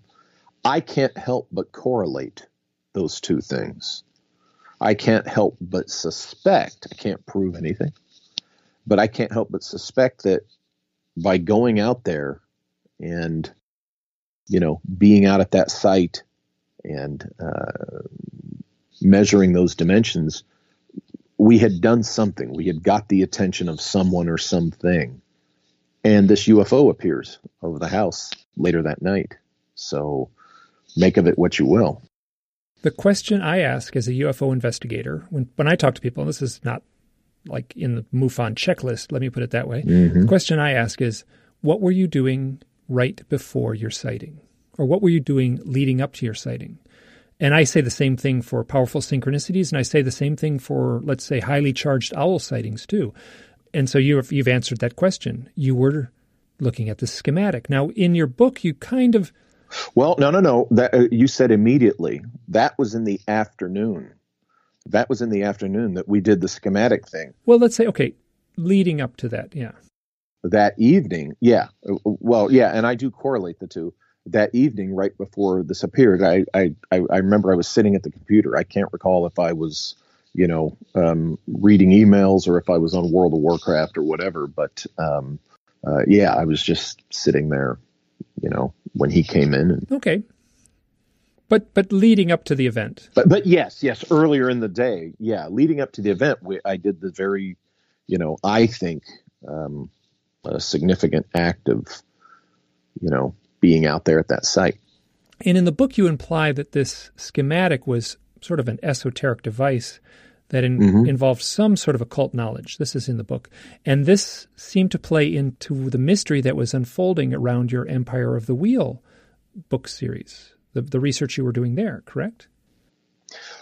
I can't help but correlate those two things. I can't help but suspect, I can't prove anything, but I can't help but suspect that by going out there and, you know, being out at that site and uh, measuring those dimensions, we had done something. We had got the attention of someone or something. And this UFO appears over the house later that night. So make of it what you will. The question I ask as a UFO investigator, when, when I talk to people, and this is not like in the MUFON checklist, let me put it that way. Mm-hmm. The question I ask is, what were you doing right before your sighting? Or what were you doing leading up to your sighting? And I say the same thing for powerful synchronicities, and I say the same thing for, let's say, highly charged owl sightings too. And so you've, you've answered that question. You were looking at the schematic. Now, in your book, you kind of. Well, no, no, no. That uh, you said immediately. That was in the afternoon. That was in the afternoon that we did the schematic thing. Well, let's say okay, leading up to that, yeah. That evening, yeah. Well, yeah, and I do correlate the two that evening right before this appeared, I, I, I remember I was sitting at the computer. I can't recall if I was, you know, um, reading emails or if I was on World of Warcraft or whatever. But um, uh, yeah, I was just sitting there, you know, when he came in. And, okay. But but leading up to the event. But but yes, yes, earlier in the day, yeah, leading up to the event, we, I did the very, you know, I think um, a significant act of, you know, being out there at that site. And in the book, you imply that this schematic was sort of an esoteric device that in, mm-hmm. involved some sort of occult knowledge. This is in the book. And this seemed to play into the mystery that was unfolding around your Empire of the Wheel book series, the, the research you were doing there, correct?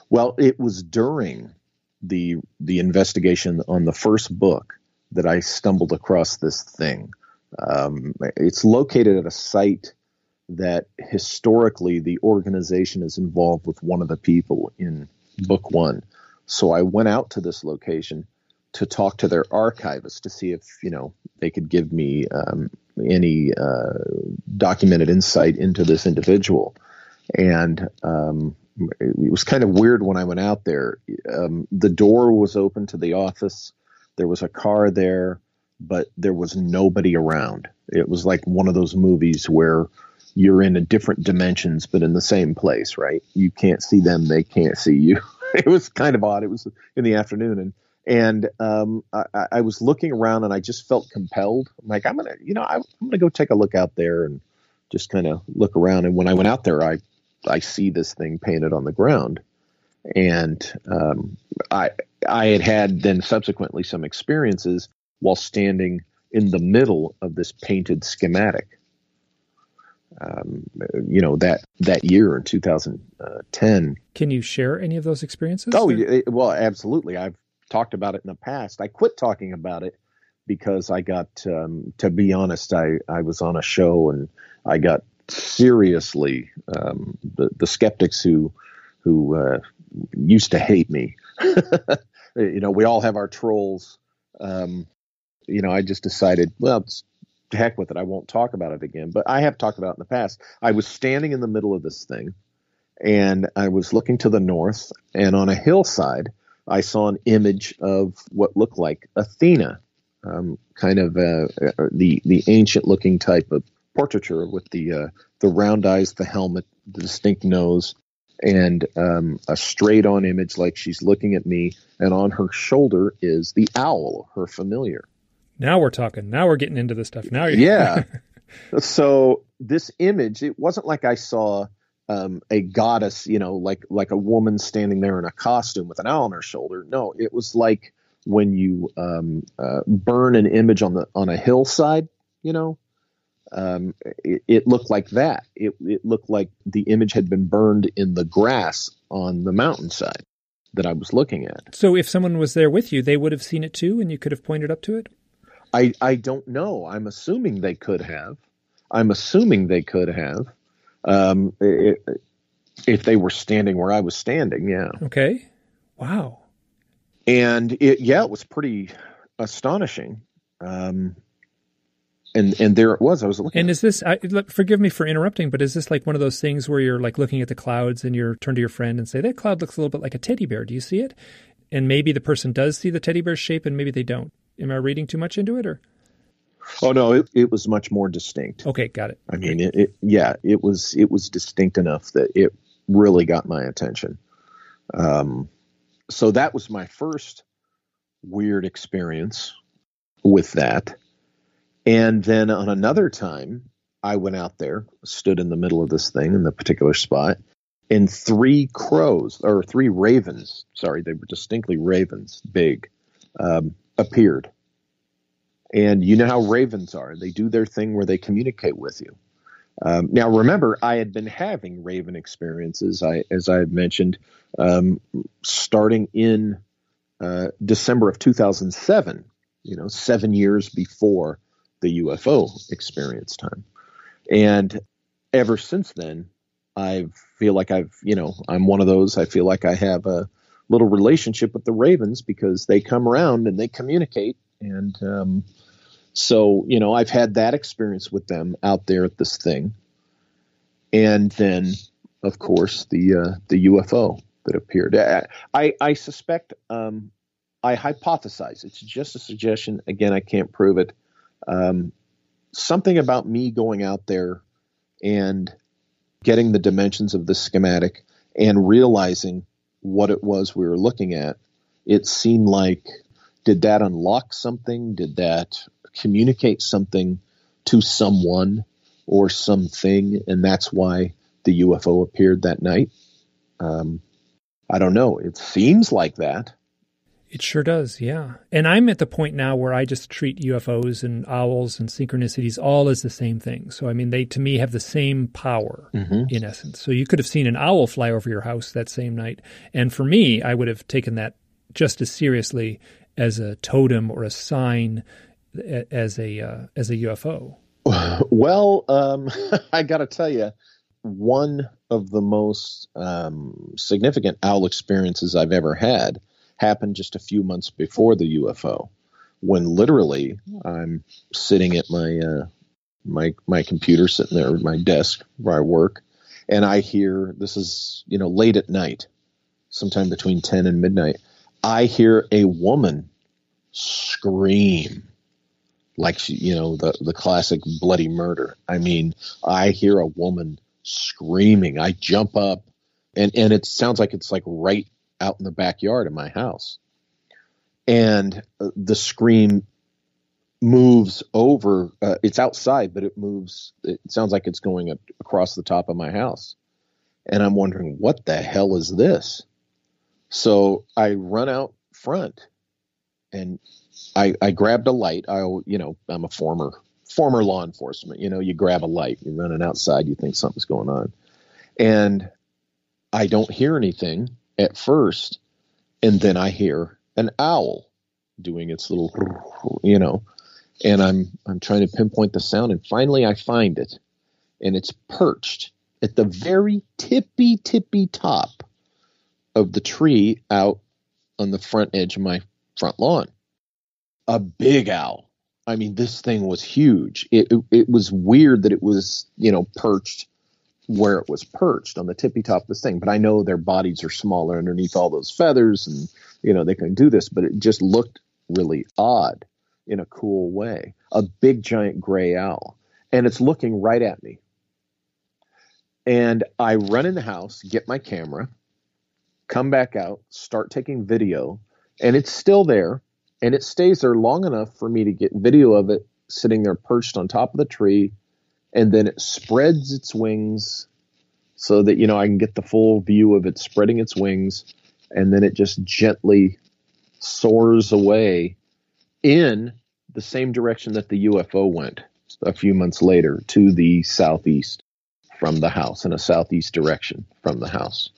Well, it was during the the investigation on the first book that I stumbled across this thing. Um, it's located at a site that historically the organization is involved with one of the people in book one. So I went out to this location to talk to their archivist to see if you know they could give me um, any uh, documented insight into this individual. And um, it was kind of weird when I went out there. Um, the door was open to the office. There was a car there but there was nobody around. It was like one of those movies where you're in a different dimensions, but in the same place, right? You can't see them, they can't see you. it was kind of odd. It was in the afternoon, and and um, I, I, was looking around, and I just felt compelled. I'm like, I'm gonna, you know, I, I'm gonna go take a look out there and just kind of look around. And when I went out there, I I see this thing painted on the ground, and um, I I had had then subsequently some experiences while standing in the middle of this painted schematic. Um, you know that that year in 2010. Can you share any of those experiences? Oh, or? well, absolutely. I've talked about it in the past. I quit talking about it because I got, um, to be honest, I I was on a show and I got seriously um, the the skeptics who who uh, used to hate me. you know, we all have our trolls. Um, you know, I just decided, well, heck with it. I won't talk about it again. But I have talked about it in the past. I was standing in the middle of this thing and I was looking to the north, and on a hillside, I saw an image of what looked like Athena, um, kind of uh, uh, the the ancient looking type of portraiture with the uh, the round eyes, the helmet, the distinct nose, and um, a straight on image like she's looking at me, and on her shoulder is the owl, her familiar. Now we're talking. Now we're getting into the stuff. Now, yeah. so this image, it wasn't like I saw um, a goddess, you know, like like a woman standing there in a costume with an owl on her shoulder. No, it was like when you um, uh, burn an image on the on a hillside, you know. Um, it, it, looked like that. It, it looked like the image had been burned in the grass on the mountainside that I was looking at. So, if someone was there with you, they would have seen it too, and you could have pointed up to it. I I don't know. I'm assuming they could have. I'm assuming they could have. Um, it, if they were standing where I was standing, yeah. Okay. Wow. And it, yeah, it was pretty astonishing. Um, and and there it was. I was looking. And is this? I, forgive me for interrupting, but is this like one of those things where you're like looking at the clouds and you're turn to your friend and say that cloud looks a little bit like a teddy bear? Do you see it? And maybe the person does see the teddy bear shape, and maybe they don't. Am I reading too much into it, or? Oh no, it, it was much more distinct. Okay, got it. I mean, it, it, yeah, it was it was distinct enough that it really got my attention. Um, so that was my first weird experience with that. And then on another time, I went out there, stood in the middle of this thing in the particular spot, and three crows or three ravens, sorry, they were distinctly ravens, big, um, appeared. And you know how ravens are. They do their thing where they communicate with you. Um, now, remember, I had been having raven experiences, I, as I had mentioned, um, starting in uh, December of 2007, you know, seven years before the UFO experience time. And ever since then, I feel like I've, you know, I'm one of those. I feel like I have a little relationship with the Ravens because they come around and they communicate. And um, so, you know, I've had that experience with them out there at this thing. And then, of course, the uh, the UFO that appeared. I I, I suspect um, I hypothesize. It's just a suggestion. Again, I can't prove it. Um, something about me going out there and getting the dimensions of the schematic and realizing what it was we were looking at. It seemed like did that unlock something? Did that communicate something to someone or something? And that's why the UFO appeared that night. Um, I don't know. It seems like that. It sure does, yeah. And I'm at the point now where I just treat UFOs and owls and synchronicities all as the same thing. So, I mean, they to me have the same power mm-hmm. in essence. So, you could have seen an owl fly over your house that same night. And for me, I would have taken that just as seriously as a totem or a sign as a uh, as a UFO. Well, um, I got to tell you, one of the most um, significant owl experiences I've ever had happened just a few months before the UFO, when literally I'm sitting at my uh, my my computer, sitting there at my desk where I work, and I hear this is you know late at night, sometime between ten and midnight. I hear a woman scream like she, you know the the classic bloody murder. I mean, I hear a woman screaming. I jump up, and and it sounds like it's like right out in the backyard of my house. And uh, the scream moves over. Uh, it's outside, but it moves. It sounds like it's going across the top of my house. And I'm wondering, what the hell is this? So I run out front and I, I grabbed a light. I, you know, I'm a former former law enforcement. You know, you grab a light, you're running outside, you think something's going on, and I don't hear anything at first, and then I hear an owl doing its little, you know, and I'm I'm trying to pinpoint the sound, and finally I find it, and it's perched at the very tippy tippy top of the tree out on the front edge of my front lawn. A big owl. I mean, this thing was huge. It, it, it was weird that it was, you know, perched where it was perched on the tippy top of this thing. But I know their bodies are smaller underneath all those feathers, and you know they can do this. But it just looked really odd in a cool way. A big giant gray owl, and it's looking right at me. And I run in the house, get my camera, come back out, start taking video, and it's still there, and it stays there long enough for me to get video of it sitting there perched on top of the tree and then it spreads its wings so that you know I can get the full view of it spreading its wings and then it just gently soars away in the same direction that the UFO went a few months later to the southeast from the house in a southeast direction from the house.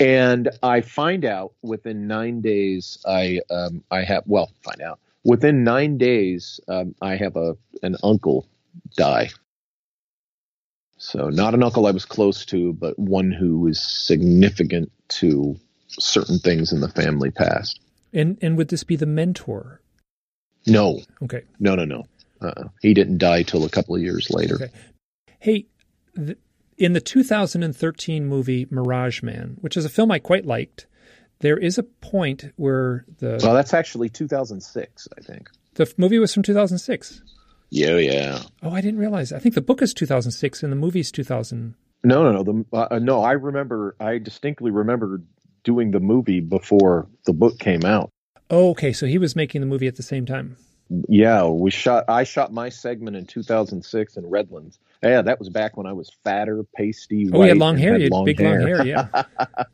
And I find out within nine days, I um, I have well find out within nine days, um, I have a an uncle die. So, not an uncle I was close to, but one who was significant to certain things in the family past. And and would this be the mentor? No. Okay. No, no, no. Uh, he didn't die till a couple of years later. Okay. Hey, th- in the 2013 movie Mirage Men, which is a film I quite liked, there is a point where the well, that's actually 2006, I think. The movie was from 2006. Yeah, yeah. Oh, I didn't realize. I think the book is 2006 and the movie's 2000. No, no, no. The uh, no, I remember. I distinctly remember doing the movie before the book came out. Oh, okay. So he was making the movie at the same time. Yeah, we shot. I shot my segment in 2006 in Redlands. Yeah, that was back when I was fatter, pasty. Oh, white, you had long hair. Had you had long big hair. long hair. Yeah.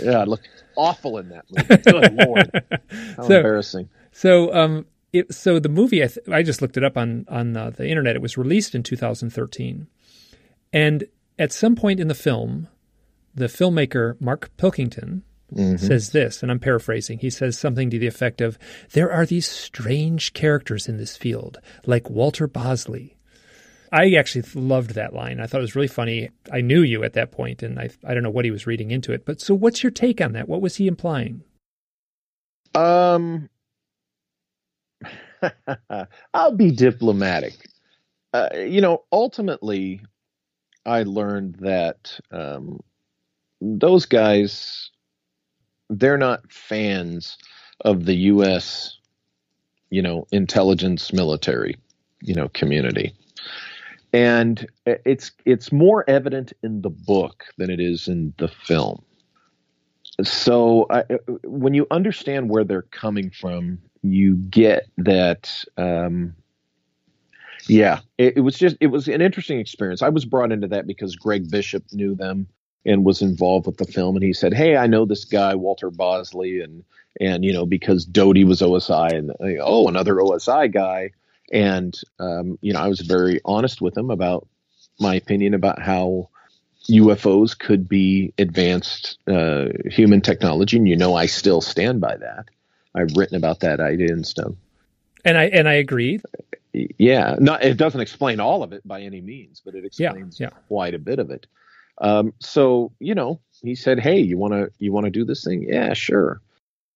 yeah, I looked awful in that movie. Good lord, how So- embarrassing. So, um, it, so the movie, I, th- I just looked it up on on uh, the internet. It was released in 2013, and at some point in the film, the filmmaker Mark Pilkington says this, and I'm paraphrasing. He says something to the effect of, "There are these strange characters in this field, like Walter Bosley." I actually loved that line. I thought it was really funny. I knew you at that point, and I I don't know what he was reading into it. But so, what's your take on that? What was he implying? Um, I'll be diplomatic. Uh, you know, ultimately, I learned that um, those guys, they're not fans of the U.S., you know, intelligence military, you know, community. And it's it's more evident in the book than it is in the film so I, when you understand where they're coming from, you get that. Um, yeah, it, it was just it was an interesting experience. I was brought into that because Greg Bishop knew them and was involved with the film, and he said, "Hey, I know this guy Walter Bosley, and and you know because Doty was OSI, and uh, oh, another OSI guy." And um, you know, I was very honest with him about my opinion about how UFOs could be advanced uh, human technology, and you know I still stand by that. I've written about that idea and stuff. And I and I agree. Yeah, not it doesn't explain all of it by any means, but it Yeah, explains yeah. quite a bit of it. Um, so you know, he said, "Hey, you want to you want to do this thing? Yeah, sure."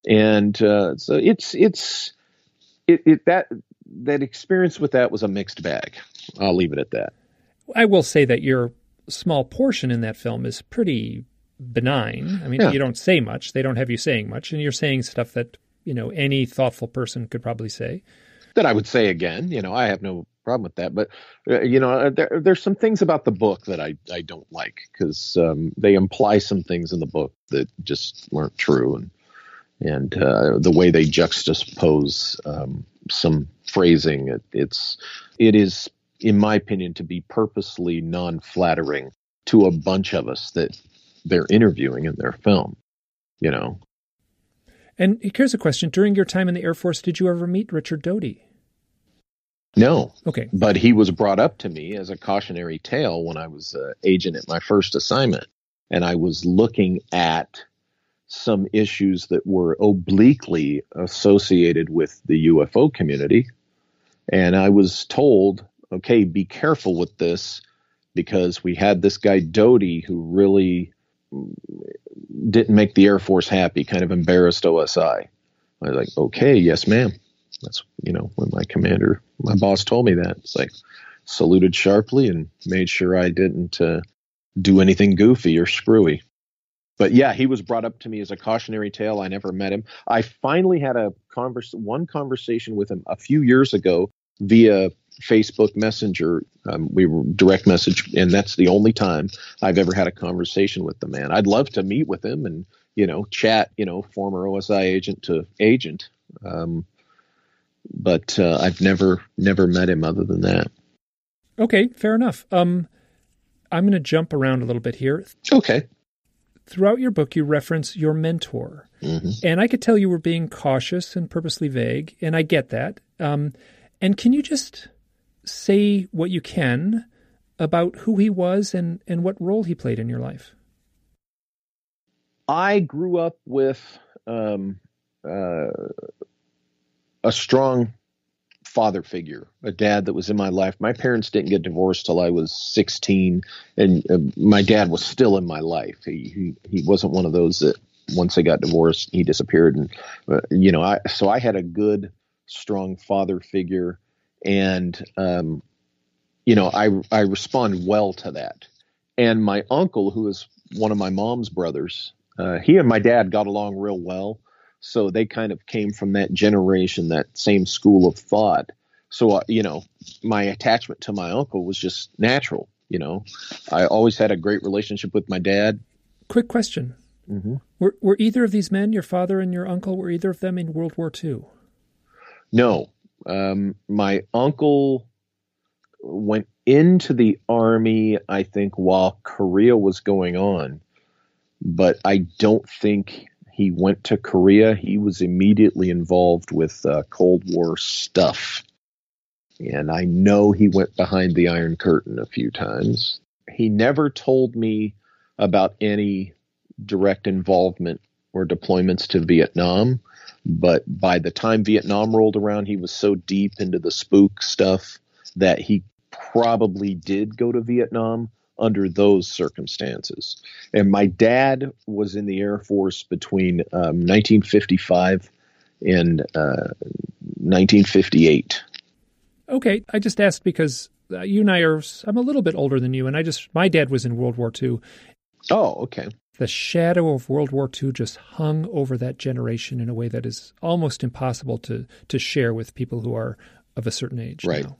And uh, so it's it's it, it that that experience with that was a mixed bag. I'll leave it at that. I will say that your small portion in that film is pretty benign. I mean, Yeah. you don't say much; they don't have you saying much, and you're saying stuff that you know any thoughtful person could probably say. that I would say again. You know, I have no problem with that. But uh, you know, there, there's some things about the book that I I don't like because um, they imply some things in the book that just weren't true, and and uh, the way they juxtapose um, some phrasing, it, it's it is, in my opinion, to be purposely non-flattering to a bunch of us that they're interviewing in their film. You know, And here's a question: During your time in the Air Force, did you ever meet Richard Doty? no, Okay, but he was brought up to me as a cautionary tale when I was uh, agent at my first assignment, and I was looking at some issues that were obliquely associated with the UFO community, and I was told, "Okay, be careful with this." Because we had this guy Doty who really didn't make the Air Force happy, kind of embarrassed OSI. I was like, okay, yes, ma'am. That's you know when my commander, my boss told me that. It's like saluted sharply and made sure I didn't uh, do anything goofy or screwy. But yeah, he was brought up to me as a cautionary tale. I never met him. I finally had a converse, one conversation with him a few years ago via Facebook Messenger. Um, we were direct message, and that's the only time I've ever had a conversation with the man. I'd love to meet with him and you know chat. You know, former OSI agent to agent. Um, but uh, I've never never met him other than that. okay, fair enough. Um, I'm going to jump around a little bit here. Okay. Throughout your book, you reference your mentor, hmm and I could tell you were being cautious and purposely vague, and I get that. Um, and can you just say what you can about who he was and, and what role he played in your life? I grew up with um, uh, a strong father figure, a dad that was in my life. My parents didn't get divorced till I was 16, and uh, my dad was still in my life. He, he he wasn't one of those that once they got divorced, he disappeared. And uh, you know, I so I had a good, strong father figure, and um, you know, I I respond well to that. And my uncle, who is one of my mom's brothers, uh, he and my dad got along real well. So they kind of came from that generation, that same school of thought. So, uh, you know, my attachment to my uncle was just natural. You know, I always had a great relationship with my dad. Quick question. Mm-hmm. Were, were either of these men, your father and your uncle, were either of them in World War II? No. Um, my uncle went into the army, I think, while Korea was going on, but I don't think he went to Korea. He was immediately involved with uh, Cold War stuff. And I know he went behind the Iron Curtain a few times. He never told me about any direct involvement or deployments to Vietnam. But by the time Vietnam rolled around, he was so deep into the spook stuff that he probably did go to Vietnam under those circumstances. And my dad was in the Air Force between um, 1955 and uh, 1958. Okay, I just asked because uh, you and I are, I'm a little bit older than you, and I just, my dad was in World War II. Oh, okay. The shadow of World War II just hung over that generation in a way that is almost impossible to, to share with people who are of a certain age. Right. Now.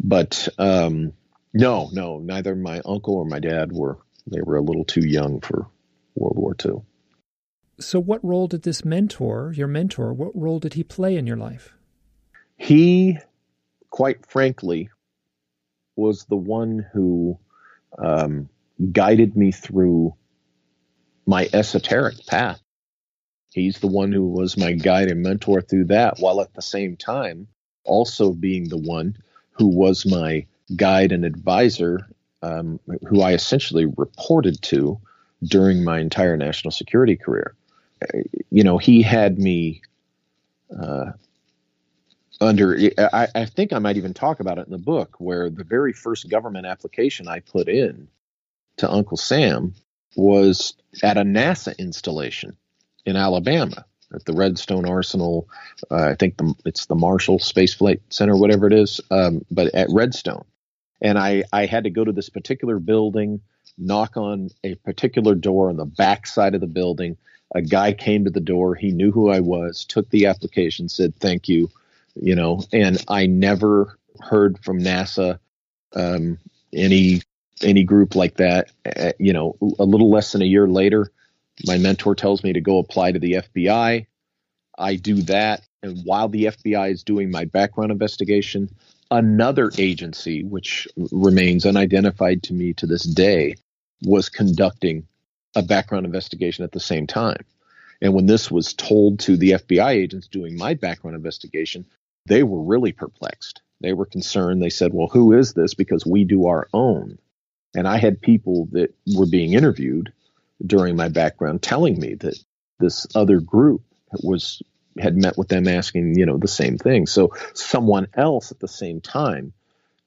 But um, no, no, neither my uncle or my dad were. They were a little too young for World War II. So, what role did this mentor, your mentor, what role did he play in your life? He, quite frankly, was the one who um, guided me through my esoteric path. He's the one who was my guide and mentor through that, while at the same time also being the one who was my guide and advisor, um, who I essentially reported to during my entire national security career. You know, he had me uh, under, I, I, think I might even talk about it in the book, where the very first government application I put in to Uncle Sam was at a NASA installation in Alabama at the Redstone Arsenal. Uh, I think the, it's the Marshall Space Flight Center, whatever it is, um, but at Redstone. And I, I had to go to this particular building, knock on a particular door on the back side of the building. A guy came to the door. He knew who I was, took the application, said thank you, you know, and I never heard from NASA, um, any any group like that. Uh, you know, a little less than a year later, my mentor tells me to go apply to the FBI. I do that. And while the FBI is doing my background investigation, another agency, which remains unidentified to me to this day, was conducting a background investigation at the same time. And when this was told to the FBI agents doing my background investigation, they were really perplexed. They were concerned. They said, Well, who is this? Because we do our own. And I had people that were being interviewed during my background telling me that this other group was had met with them asking you know the same thing. So someone else at the same time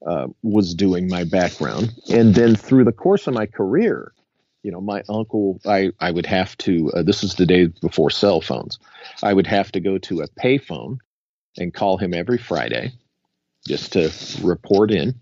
uh, was doing my background. And then through the course of my career you know my uncle i i would have to uh, this is the day before cell phones. I would have to go to a payphone and call him every friday just to report in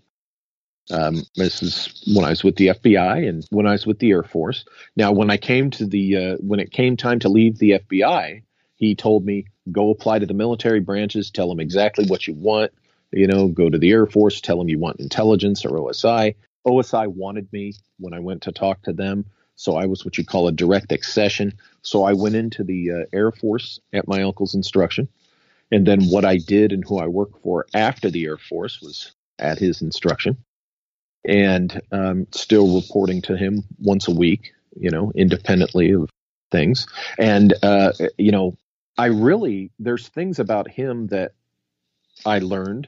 um, this is when I was with the FBI and when I was with the Air Force. Now, when I came to the uh, when it came time to leave the FBI, he told me go apply to the military branches, tell them exactly what you want. You know, go to the Air Force, tell them you want intelligence or OSI. OSI wanted me when I went to talk to them, so I was what you call a direct accession. So I went into the uh, Air Force at my uncle's instruction. And then what I did and who I worked for after the Air Force was at his instruction and um, still reporting to him once a week, you know, independently of things. And, uh, you know, I really, there's things about him that I learned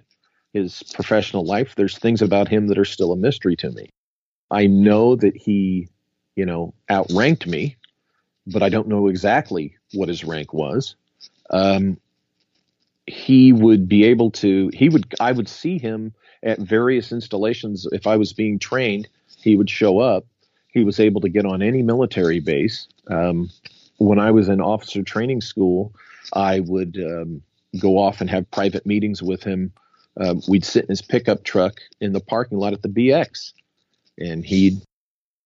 his professional life. There's things about him that are still a mystery to me. I know that he, you know, outranked me, but I don't know exactly what his rank was. Um, he would be able to, he would, I would see him at various installations. If I was being trained, he would show up. He was able to get on any military base. Um, when I was in officer training school, I would um, go off and have private meetings with him. Uh, we'd sit in his pickup truck in the parking lot at the BX, and he'd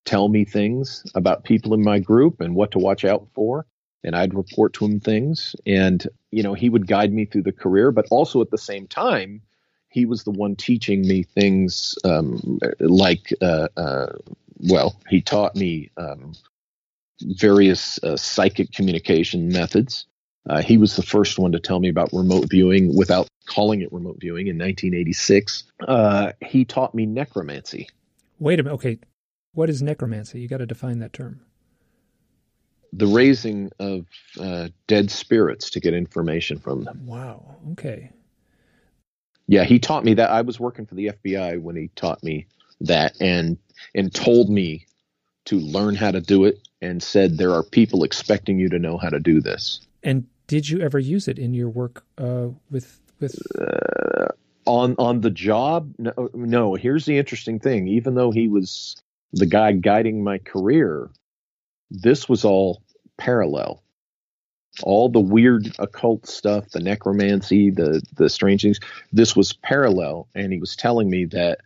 tell me things about people in my group and what to watch out for. And I'd report to him things. And, you know, he would guide me through the career, but also at the same time, he was the one teaching me things um, like, uh, uh, well, he taught me um, various uh, psychic communication methods. Uh, he was the first one to tell me about remote viewing without calling it remote viewing in 1986. Uh, he taught me necromancy. Wait a minute. Okay. What is necromancy? You got to define that term. The raising of uh, dead spirits to get information from them. Wow. Okay. Yeah, he taught me that. I was working for the FBI when he taught me that and and told me to learn how to do it and said there are people expecting you to know how to do this. And did you ever use it in your work uh, with with uh, on on the job? No, no. Here's the interesting thing. Even though he was the guy guiding my career, this was all parallel. All the weird occult stuff, the necromancy, the the strange things. This was parallel, and he was telling me that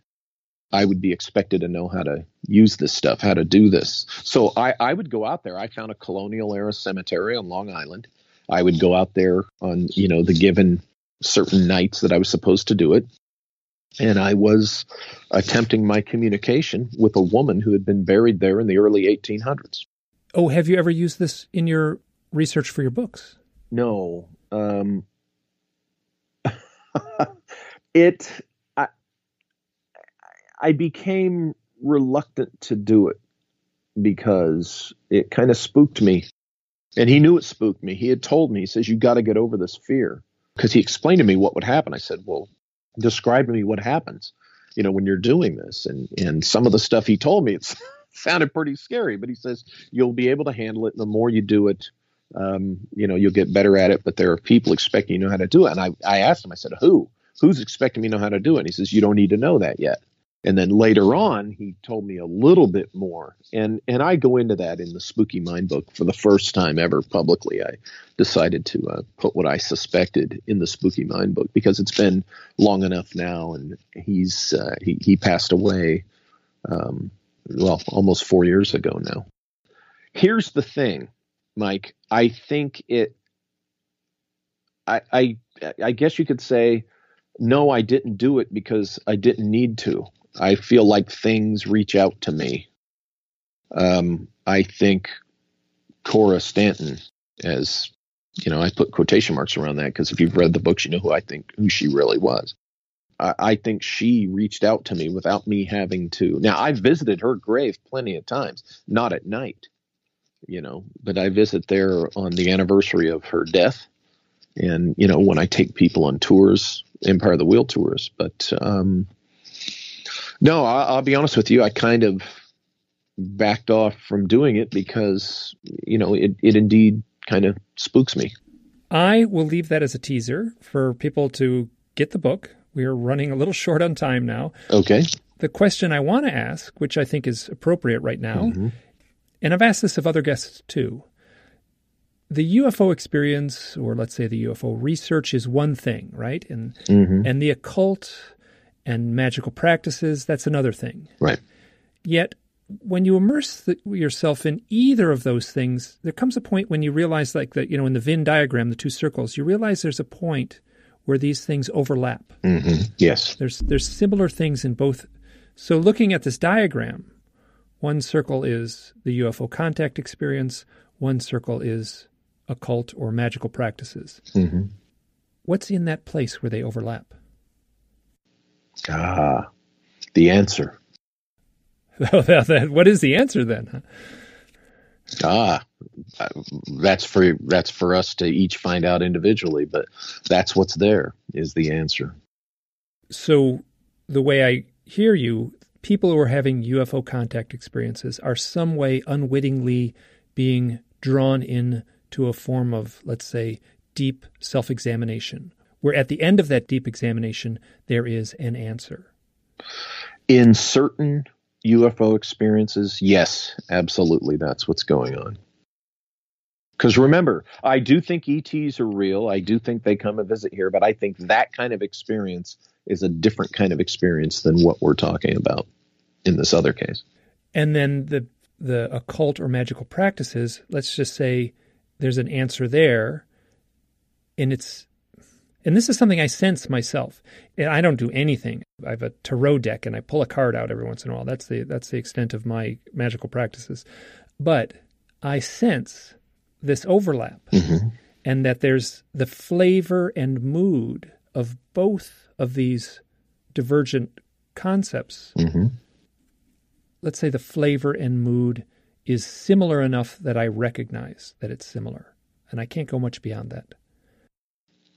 I would be expected to know how to use this stuff, how to do this. So I, I would go out there. I found a colonial era cemetery on Long Island. I would go out there on, you know, the given certain nights that I was supposed to do it. And I was attempting my communication with a woman who had been buried there in the early 1800s. Oh, have you ever used this in your research for your books? No. Um, it I I became reluctant to do it because it kind of spooked me. And he knew it spooked me. He had told me, he says, You got to get over this fear. Because he explained to me what would happen. I said, Well, describe to me what happens, you know, when you're doing this. And and some of the stuff he told me, it sounded pretty scary, but he says, You'll be able to handle it. The more you do it, um, you know, you'll get better at it. But there are people expecting you know how to do it. And I, I asked him, I said, Who? Who's expecting me to know how to do it? And he says, You don't need to know that yet and then later on he told me a little bit more and and i go into that in the spooky mind book for the first time ever publicly i decided to uh, put what i suspected in the spooky mind book because it's been long enough now and he's uh, he, he passed away um, well almost four years ago now here's the thing mike i think it i i i guess you could say no, I didn't do it because I didn't need to. I feel like things reach out to me. Um, I think Cora Stanton, as you know, I put quotation marks around that because if you've read the books, you know who I think who she really was. I, I think she reached out to me without me having to. Now I've visited her grave plenty of times, not at night, you know, but I visit there on the anniversary of her death, and you know when I take people on tours, Empire of the Wheel tours. But um, no, I, will be honest with you. I kind of backed off from doing it because you know it, it indeed kind of spooks me. I will leave that as a teaser for people to get the book. We are running a little short on time now. Okay. The question I want to ask, which I think is appropriate right now, mm-hmm. And I've asked this of other guests too. The UFO experience, or let's say the UFO research, is one thing, right? And mm-hmm. and the occult and magical practices, that's another thing. Right. Yet, when you immerse the, yourself in either of those things, there comes a point when you realize, like that, you know, in the Venn diagram, the two circles, you realize there's a point where these things overlap. Mm-hmm. Yes. There's there's similar things in both. So, looking at this diagram, one circle is the UFO contact experience. One circle is occult or magical practices. Mm-hmm. What's in that place where they overlap? Ah, the answer. what is the answer then? Ah, that's for that's for us to each find out individually, but that's what's there is the answer. So, the way I hear you, people who are having UFO contact experiences are some way unwittingly being drawn in to a form of, let's say, deep self examination where at the end of that deep examination, there is an answer. In certain UFO experiences, yes, absolutely, that's what's going on. Because remember, I do think ETs are real. I do think they come and visit here, but I think that kind of experience is a different kind of experience than what we're talking about in this other case. And then the the occult or magical practices, let's just say there's an answer there and it's and this is something I sense myself. And I don't do anything. I have a tarot deck and I pull a card out every once in a while. That's the that's the extent of my magical practices. But I sense this overlap mm-hmm. and that there's the flavor and mood of both of these divergent concepts. Mm-hmm. Let's say the flavor and mood is similar enough that I recognize that it's similar. And I can't go much beyond that.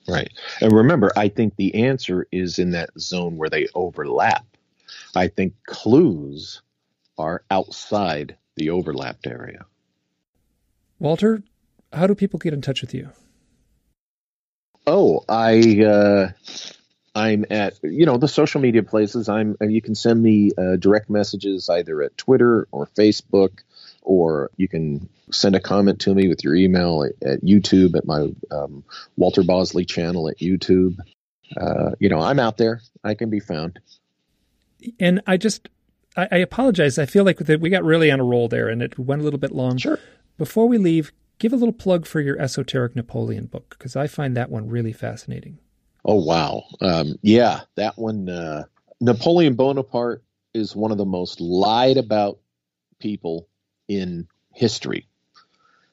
Right. And remember, I think the answer is in that zone where they overlap. I think clues are outside the overlapped area. Walter, how do people get in touch with you? Oh, I uh, I'm at you know the social media places. I'm you can send me uh, direct messages either at Twitter or Facebook or you can send a comment to me with your email at, at YouTube at my um, Walter Bosley channel at YouTube. Uh, you know, I'm out there. I can be found. And I just, I, I apologize. I feel like we got really on a roll there, and it went a little bit long. Sure. Before we leave, give a little plug for your esoteric Napoleon book because I find that one really fascinating. Oh wow, um, yeah, that one. Uh, Napoleon Bonaparte is one of the most lied about people in history.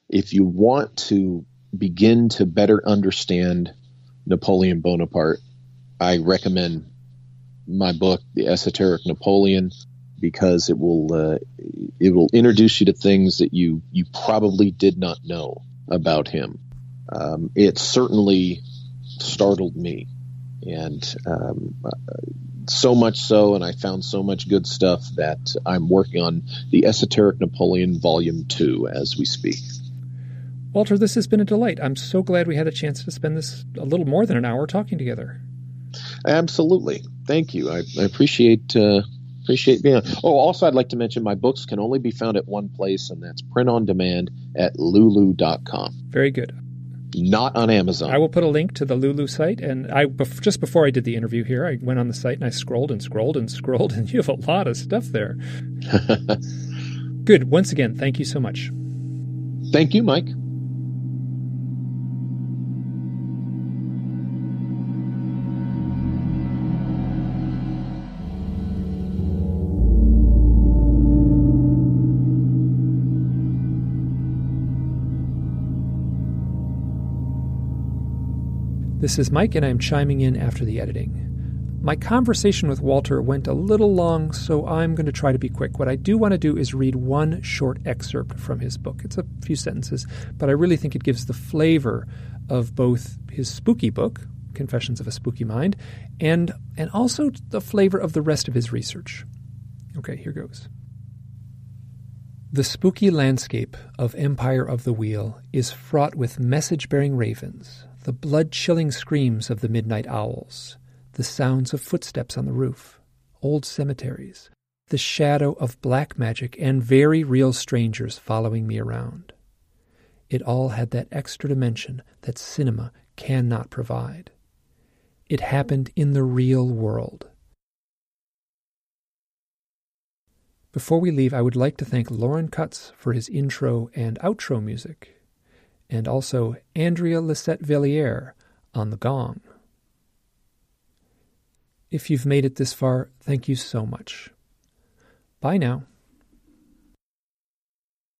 If you want to begin to better understand Napoleon Bonaparte, I recommend my book, The Esoteric Napoleon, because it will uh, it will introduce you to things that you you probably did not know about him. Um, it certainly startled me, and um, so much so, and I found so much good stuff that I'm working on the Esoteric Napoleon Volume 2 as we speak. Walter, this has been a delight. I'm so glad we had a chance to spend this a little more than an hour talking together. Absolutely. Thank you. I, I appreciate uh, appreciate being on. Oh, also, I'd like to mention my books can only be found at one place, and that's print on demand at lulu.com. Very good not on Amazon. I will put a link to the Lulu site. And I just before I did the interview here, I went on the site and I scrolled and scrolled and scrolled, and you have a lot of stuff there. Good. Once again, thank you so much. Thank you, Mike. This is Mike, and I'm chiming in after the editing. My conversation with Walter went a little long, so I'm going to try to be quick. What I do want to do is read one short excerpt from his book. It's a few sentences, but I really think it gives the flavor of both his spooky book, Confessions of a Spooky Mind, and, and also the flavor of the rest of his research. Okay, here goes. The spooky landscape of Empire of the Wheel is fraught with message bearing ravens, the blood chilling screams of the midnight owls, the sounds of footsteps on the roof, old cemeteries, the shadow of black magic, and very real strangers following me around. It all had that extra dimension that cinema cannot provide. It happened in the real world. Before we leave, I would like to thank Lauren Cutts for his intro and outro music and also Andrea Lisette Villiers on the gong. If you've made it this far, thank you so much. Bye now.